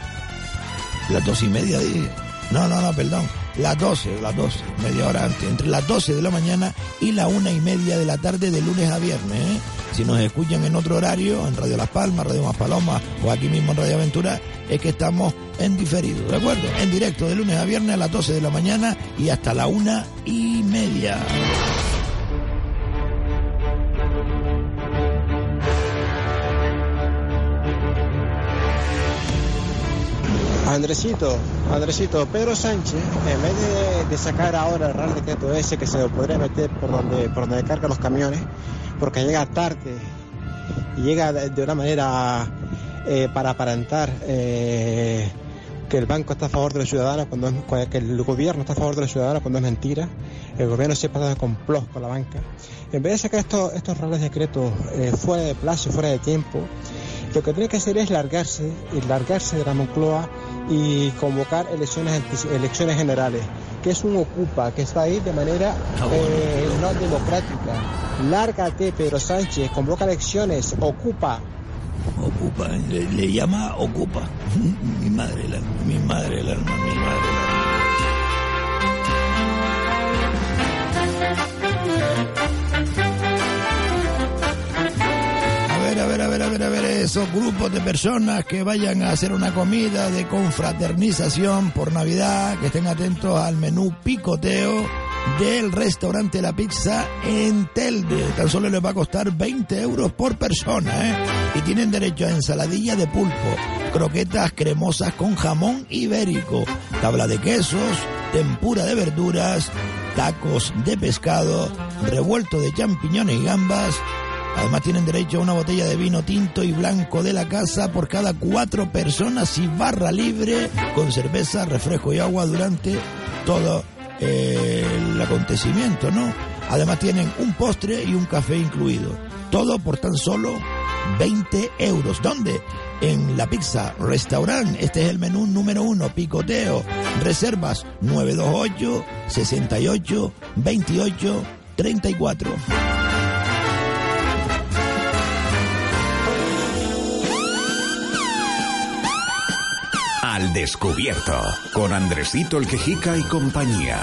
G: Las 12 y media, dije. No, no, no, perdón. Las 12, las 12, media hora antes. Entre las 12 de la mañana y la una y media de la tarde de lunes a viernes. ¿eh? Si nos escuchan en otro horario, en Radio Las Palmas, Radio Más Paloma o aquí mismo en Radio Aventura, es que estamos en diferido, ¿de acuerdo? En directo de lunes a viernes a las 12 de la mañana y hasta la una y media.
K: Andresito, Andresito, Pedro Sánchez, en vez de, sacar ahora el Real Decreto ese que se lo podría meter por donde, por donde cargan los camiones, porque llega tarde y llega de, una manera eh, para aparentar eh, que el banco está a favor de los ciudadanos, cuando es- que el gobierno está a favor de los ciudadanos cuando es mentira, el gobierno siempre está de complot con la banca. En vez de sacar estos, estos reales decretos eh, fuera de plazo, fuera de tiempo, lo que tiene que hacer es largarse, y largarse de la Moncloa y convocar elecciones, elecciones generales, que es un ocupa, que está ahí de manera eh, no democrática. Lárgate, Pedro Sánchez, convoca elecciones, ocupa.
G: Ocupa, le, le llama Ocupa. [LAUGHS] mi madre, alma, mi madre, alma, mi madre. el esos grupos de personas que vayan a hacer una comida de confraternización por Navidad, que estén atentos al menú picoteo del restaurante La Pizza en Telde. Tan solo les va a costar 20 euros por persona, ¿eh? Y tienen derecho a ensaladilla de pulpo, croquetas cremosas con jamón ibérico, tabla de quesos, tempura de verduras, tacos de pescado, revuelto de champiñones y gambas. Además tienen derecho a una botella de vino tinto y blanco de la casa por cada cuatro personas y barra libre con cerveza, refresco y agua durante todo eh, el acontecimiento, ¿no? Además tienen un postre y un café incluido. Todo por tan solo 20 euros. ¿Dónde? En la Pizza Restaurant. Este es el menú número uno, picoteo. Reservas 928 68 28 34.
E: Al Descubierto, con Andresito el Quejica y compañía.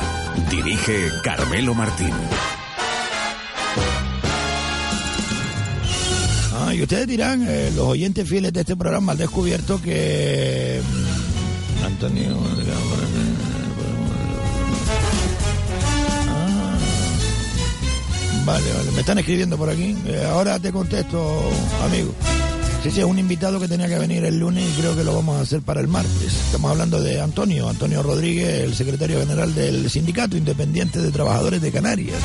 E: Dirige Carmelo Martín.
G: Y ustedes dirán, eh, los oyentes fieles de este programa al descubierto, que mm, Antonio. Ah, vale, vale, me están escribiendo por aquí. Eh, ahora te contesto, amigo. Sí, es un invitado que tenía que venir el lunes y creo que lo vamos a hacer para el martes. Estamos hablando de Antonio, Antonio Rodríguez, el secretario general del Sindicato Independiente de Trabajadores de Canarias.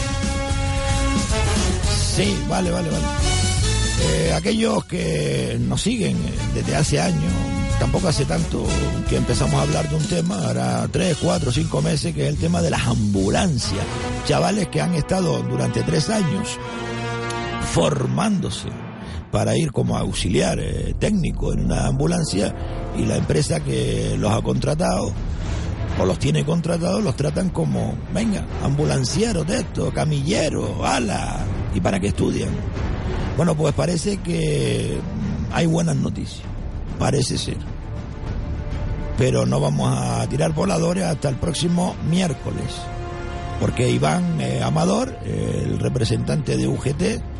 G: Sí, vale, vale, vale. Eh, aquellos que nos siguen eh, desde hace años, tampoco hace tanto que empezamos a hablar de un tema, ahora tres, cuatro, cinco meses, que es el tema de las ambulancias. Chavales que han estado durante tres años formándose para ir como auxiliar eh, técnico en una ambulancia y la empresa que los ha contratado o los tiene contratados los tratan como, venga, ambulancieros de esto, camilleros, ala, y para que estudian. Bueno, pues parece que hay buenas noticias, parece ser. Pero no vamos a tirar voladores hasta el próximo miércoles, porque Iván eh, Amador, el representante de UGT,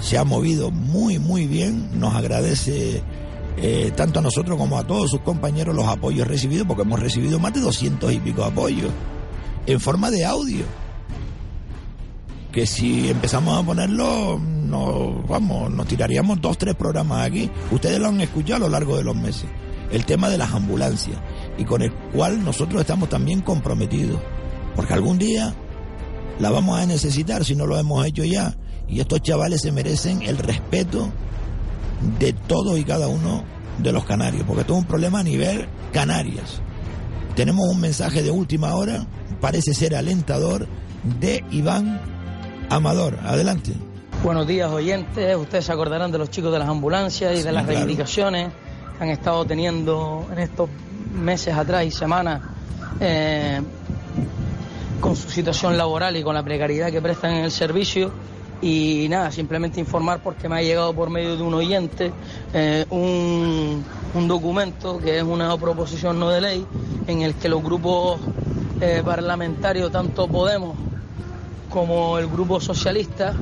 G: se ha movido muy, muy bien, nos agradece eh, tanto a nosotros como a todos sus compañeros los apoyos recibidos, porque hemos recibido más de 200 y pico apoyos, en forma de audio. Que si empezamos a ponerlo, nos, vamos, nos tiraríamos dos, tres programas aquí. Ustedes lo han escuchado a lo largo de los meses. El tema de las ambulancias, y con el cual nosotros estamos también comprometidos. Porque algún día la vamos a necesitar si no lo hemos hecho ya. Y estos chavales se merecen el respeto de todos y cada uno de los canarios, porque esto es un problema a nivel Canarias. Tenemos un mensaje de última hora, parece ser alentador, de Iván Amador. Adelante.
P: Buenos días oyentes, ustedes se acordarán de los chicos de las ambulancias y de las
G: claro.
P: reivindicaciones que han estado teniendo en estos meses atrás y semanas eh, con su situación laboral y con la precariedad que prestan en el servicio. Y nada, simplemente informar porque me ha llegado por medio de un oyente eh, un, un documento que es una proposición no de ley en el que los grupos eh, parlamentarios, tanto Podemos como el Grupo Socialista,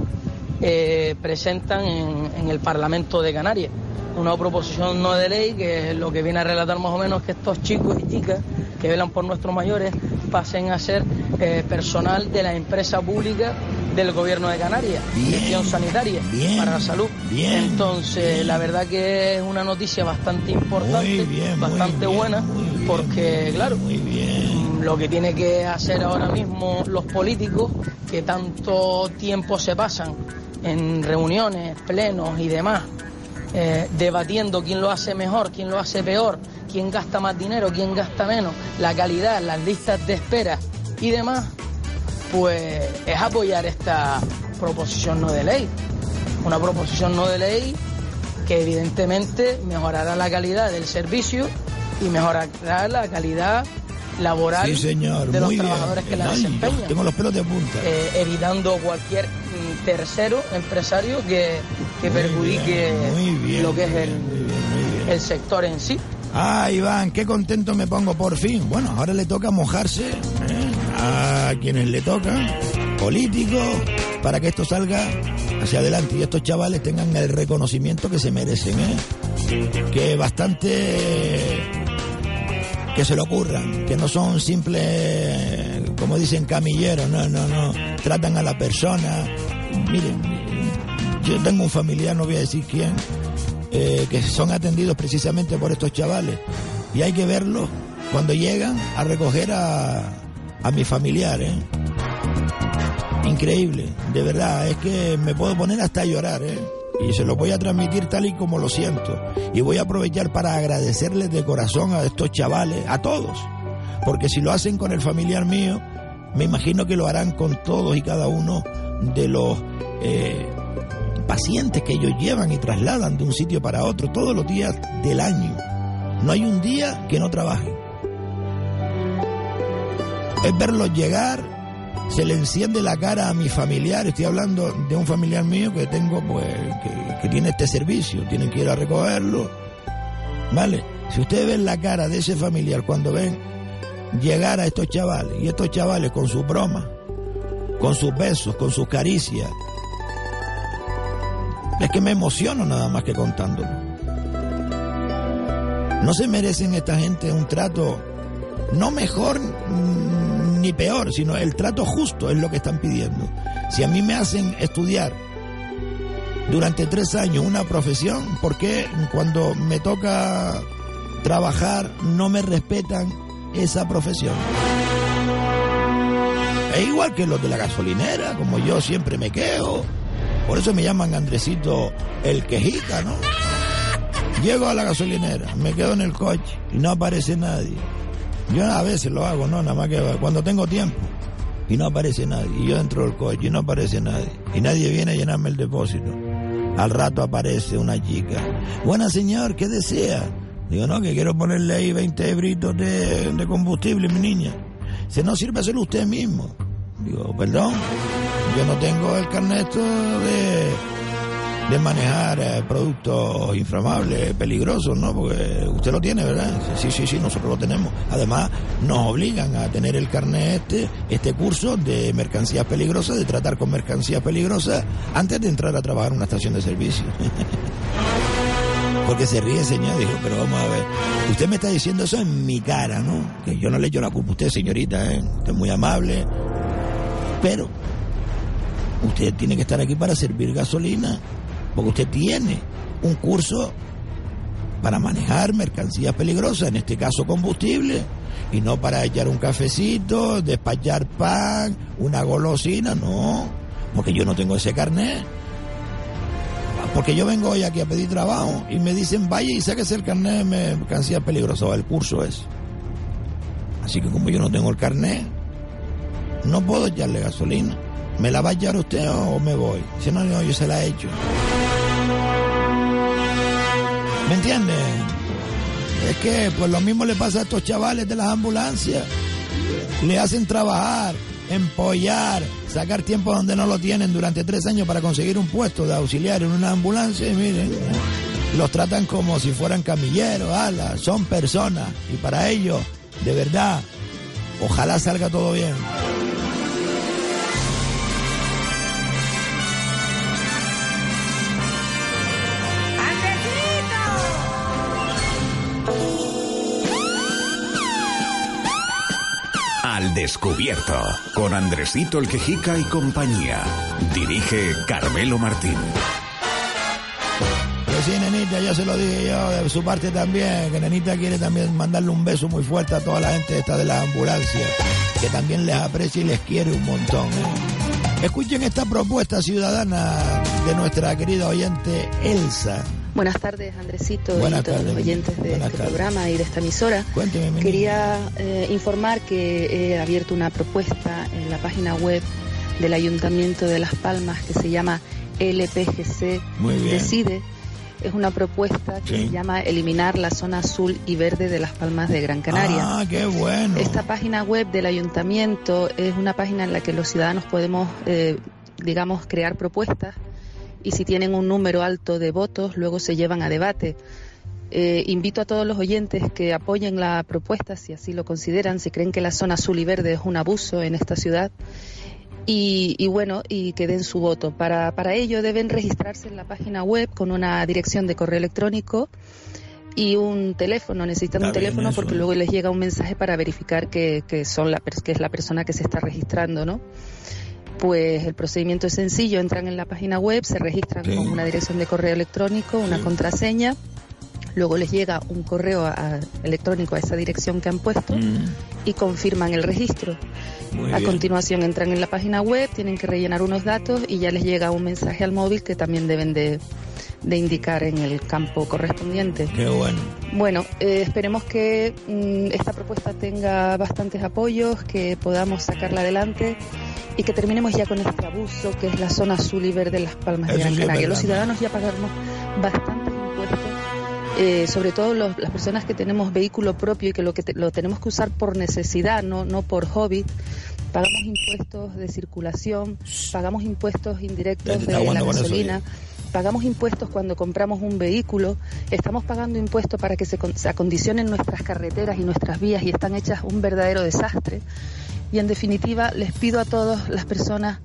P: eh, presentan en, en el Parlamento de Canarias. Una proposición no de ley que lo que viene a relatar más o menos que estos chicos y chicas que velan por nuestros mayores pasen a ser eh, personal de la empresa pública del gobierno de Canarias, gestión sanitaria para la salud. Entonces, la verdad que es una noticia bastante importante, bastante buena, porque claro, lo que tiene que hacer ahora mismo los políticos, que tanto tiempo se pasan en reuniones, plenos y demás, eh, debatiendo quién lo hace mejor, quién lo hace peor, quién gasta más dinero, quién gasta menos, la calidad, las listas de espera y demás, pues es apoyar esta proposición no de ley. Una proposición no de ley que evidentemente mejorará la calidad del servicio y mejorará la calidad laboral
G: Sí, señor,
P: de los
G: muy bien.
P: trabajadores que la
G: Ay,
P: desempeñan
G: Tengo los pelos de punta.
P: eh, evitando cualquier tercero empresario que, que perjudique lo que es el, el sector en sí.
G: Ah, Iván, qué contento me pongo por fin. Bueno, ahora le toca mojarse ¿eh? a quienes le tocan, políticos, para que esto salga hacia adelante y estos chavales tengan el reconocimiento que se merecen, ¿eh? Que bastante que se lo ocurran, que no son simples, como dicen, camilleros, no, no, no, tratan a la persona. Miren, yo tengo un familiar, no voy a decir quién, eh, que son atendidos precisamente por estos chavales. Y hay que verlos cuando llegan a recoger a, a mi familiar. ¿eh? Increíble, de verdad, es que me puedo poner hasta a llorar. ¿eh? Y se lo voy a transmitir tal y como lo siento. Y voy a aprovechar para agradecerles de corazón a estos chavales, a todos. Porque si lo hacen con el familiar mío, me imagino que lo harán con todos y cada uno de los eh, pacientes que ellos llevan y trasladan de un sitio para otro todos los días del año. No hay un día que no trabajen. Es verlos llegar, se le enciende la cara a mi familiar, estoy hablando de un familiar mío que tengo, pues, que, tiene este servicio, tienen que ir a recogerlo. ¿Vale? Si ustedes ven la cara de ese familiar cuando ven llegar a estos chavales, y estos chavales con sus bromas, con sus besos, con sus caricias, es que me emociono nada más que contándolo. No se merecen esta gente un trato no mejor mm, ni peor, sino el trato justo es lo que están pidiendo. Si a mí me hacen estudiar durante tres años una profesión, ¿por qué cuando me toca trabajar no me respetan esa profesión? Es igual que los de la gasolinera, como yo siempre me quejo. Por eso me llaman Andresito el quejita, ¿no? Llego a la gasolinera, me quedo en el coche y no aparece nadie. Yo a veces lo hago, ¿no? Nada más que cuando tengo tiempo y no aparece nadie. Y yo entro del coche y no aparece nadie. Y nadie viene a llenarme el depósito. Al rato aparece una chica. Buena señor, ¿qué desea? Digo, no, que quiero ponerle ahí 20 ebritos de, combustible, mi niña. Si no sirve hacerlo usted mismo. Digo, perdón, yo no tengo el carnet de, de manejar eh, productos inflamables, peligrosos, ¿no? Porque usted lo tiene, ¿verdad? Sí, sí, sí, nosotros lo tenemos. Además, nos obligan a tener el carnet este, este curso de mercancías peligrosas, de tratar con mercancías peligrosas, antes de entrar a trabajar en una estación de servicio. [LAUGHS] Porque se ríe, señor, dijo, pero vamos a ver. Usted me está diciendo eso en mi cara, ¿no? Que yo no le echo la culpa a usted, señorita, ¿eh? Usted es muy amable. Pero usted tiene que estar aquí para servir gasolina, porque usted tiene un curso para manejar mercancías peligrosas, en este caso combustible, y no para echar un cafecito, despachar pan, una golosina, no, porque yo no tengo ese carnet. Porque yo vengo hoy aquí a pedir trabajo y me dicen, vaya y sáquese el carnet de mercancías peligrosas, el curso es. Así que como yo no tengo el carnet, no puedo echarle gasolina. ¿Me la va a echar usted o me voy? Si no, no, yo se la he hecho. ¿Me entiende? Es que pues lo mismo le pasa a estos chavales de las ambulancias. Le hacen trabajar, empollar, sacar tiempo donde no lo tienen durante tres años para conseguir un puesto de auxiliar en una ambulancia y miren, los tratan como si fueran camilleros, alas, son personas y para ellos, de verdad, ojalá salga todo bien.
E: Al descubierto, con Andresito el Quejica y compañía. Dirige Carmelo Martín.
G: Sí, nenita, ya se lo dije yo, de su parte también, que nenita quiere también mandarle un beso muy fuerte a toda la gente esta de las ambulancias, que también les aprecia y les quiere un montón. ¿eh? Escuchen esta propuesta ciudadana de nuestra querida oyente Elsa.
Q: Buenas tardes, Andresito
G: Buenas
Q: y todos
G: tardes,
Q: los oyentes de
G: Buenas
Q: este
G: tardes.
Q: programa y de esta emisora.
G: Cuénteme,
Q: Quería eh, informar que he abierto una propuesta en la página web del Ayuntamiento de Las Palmas que se llama LPGC
G: Muy bien.
Q: Decide. Es una propuesta que
G: Sí.
Q: se llama Eliminar la zona azul y verde de Las Palmas de Gran Canaria.
G: Ah, qué bueno.
Q: Esta página web del ayuntamiento es una página en la que los ciudadanos podemos, eh, digamos, crear propuestas y si tienen un número alto de votos, luego se llevan a debate. Eh, invito a todos los oyentes que apoyen la propuesta, si así lo consideran, si creen que la zona azul y verde es un abuso en esta ciudad. Y, y bueno, y que den su voto. Para, para ello deben registrarse en la página web con una dirección de correo electrónico y un teléfono. Necesitan
G: Está
Q: un teléfono
G: eso,
Q: porque
G: ¿eh?
Q: luego les llega un mensaje para verificar que, que son la, que es la persona que se está registrando, ¿no? Pues el procedimiento es sencillo, entran en la página web, se registran con una dirección de correo electrónico, una contraseña, luego les llega un correo a- a- electrónico a esa dirección que han puesto y confirman el registro.
G: Mm. Muy
Q: a
G: bien.
Q: continuación entran en la página web, tienen que rellenar unos datos y ya les llega un mensaje al móvil que también deben de, de indicar en el campo correspondiente.
G: Qué bueno.
Q: Bueno, eh, esperemos que mm, esta propuesta tenga bastantes apoyos, que podamos sacarla adelante y que terminemos ya con este abuso que es la zona azul y verde de Las Palmas de Gran Canaria. Los ciudadanos ya pagamos impuestos, eh, sobre todo los- las personas que tenemos vehículo propio y que lo, que te- lo tenemos que usar por necesidad, no, no por hobby. Pagamos impuestos de circulación, pagamos impuestos indirectos de la gasolina. pagamos impuestos cuando compramos un vehículo, estamos pagando impuestos para que se, se acondicionen nuestras carreteras y nuestras vías y están hechas un verdadero desastre. Y en definitiva, les pido a todas las personas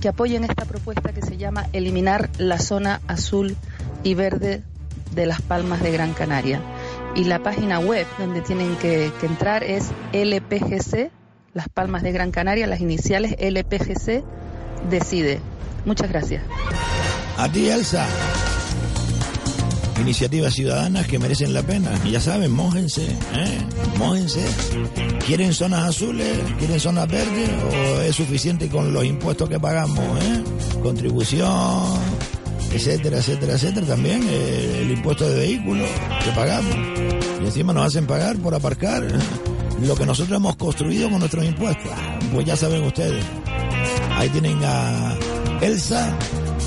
Q: que apoyen esta propuesta que se llama eliminar la zona azul y verde de las Palmas de Gran Canaria. Y la página web donde tienen que, entrar es LPGC, Las Palmas de Gran Canaria, las iniciales LPGC, decide. Muchas gracias.
G: A ti, Elsa. Iniciativas ciudadanas que merecen la pena. Y ya saben, mójense, ¿eh? Mójense. ¿Quieren zonas azules? ¿Quieren zonas verdes? ¿O es suficiente con los impuestos que pagamos, eh? Contribución, etcétera, etcétera, etcétera. También eh, el impuesto de vehículos que pagamos. Y encima nos hacen pagar por aparcar lo que nosotros hemos construido con nuestros impuestos. Pues ya saben ustedes. Ahí tienen a Elsa,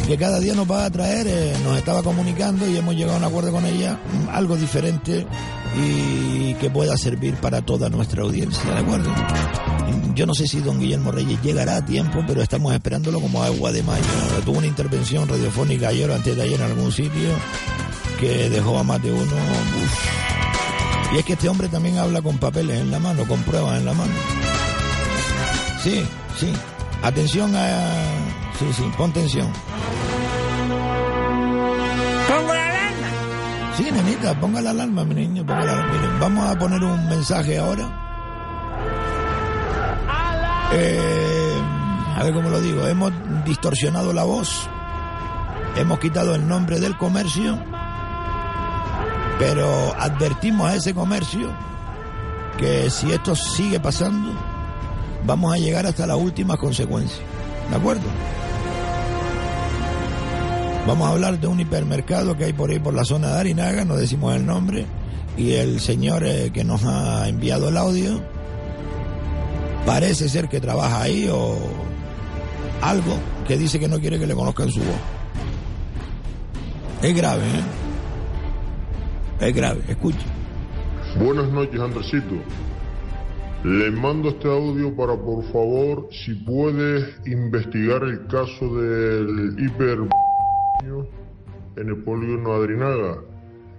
G: que cada día nos va a traer, eh, nos estaba comunicando y hemos llegado a un acuerdo con ella, mm, algo diferente y que pueda servir para toda nuestra audiencia, ¿de acuerdo? Yo no sé si don Guillermo Reyes llegará a tiempo, pero estamos esperándolo como agua de mayo. Tuvo una intervención radiofónica ayer o antes de ayer en algún sitio que dejó a más de uno. Y es que este hombre también habla con papeles en la mano, con pruebas en la mano. Sí, sí. Atención a... Sí, sí, pon tensión. Sí, nenita, ponga la alarma, mi niño, la. Miren, vamos a poner un mensaje ahora. Eh, a ver cómo lo digo. Hemos distorsionado la voz. Hemos quitado el nombre del comercio. Pero advertimos a ese comercio que si esto sigue pasando, vamos a llegar hasta las últimas consecuencias. ¿De acuerdo? Vamos a hablar de un hipermercado que hay por ahí por la zona de Arinaga, no decimos el nombre, y el señor eh, que nos ha enviado el audio parece ser que trabaja ahí o algo que dice que no quiere que le conozcan su voz. Es grave, ¿eh? Es grave, escucha.
R: Buenas noches, Andresito. Le mando este audio para, por favor, si puedes investigar el caso del hiper en el polígono Adrinaga,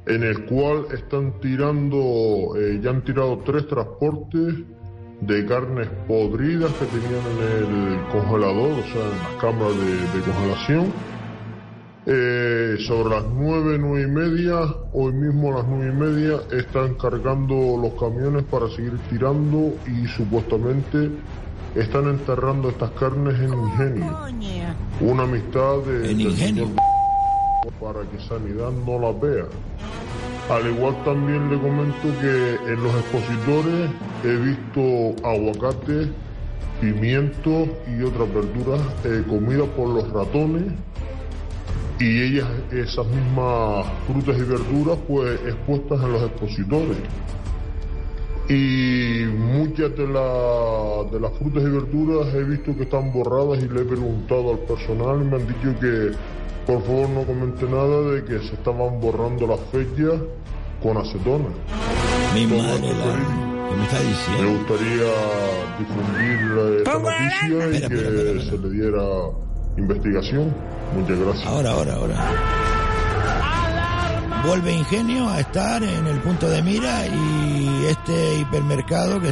R: en el cual están tirando, eh, ya han tirado tres transportes de carnes podridas que tenían en el congelador, o sea, en las cámaras de, de congelación. Eh, sobre las nueve, nueve y media, hoy mismo a las nueve y media, están cargando los camiones para seguir tirando y supuestamente están enterrando estas carnes en Ingenio. Una amistad de, del señor para que Sanidad no las vea. Al igual también le comento que en los expositores he visto aguacate, pimiento y otras verduras eh, comidas por los ratones y ellas, esas mismas frutas y verduras, pues expuestas en los expositores. Y muchas de, la- de las frutas y verduras he visto que están borradas y le he preguntado al personal y me han dicho que por favor no comente nada de que se estaban borrando las fechas con acetona.
G: Mi madre,
R: esto,
G: la-
R: Felipe.
G: ¿qué me está diciendo?
R: Me gustaría difundir la- esta noticia y que se le diera investigación. Muchas gracias.
G: Ahora, ahora, ahora. Vuelve Ingenio a estar en el punto de mira y este hipermercado que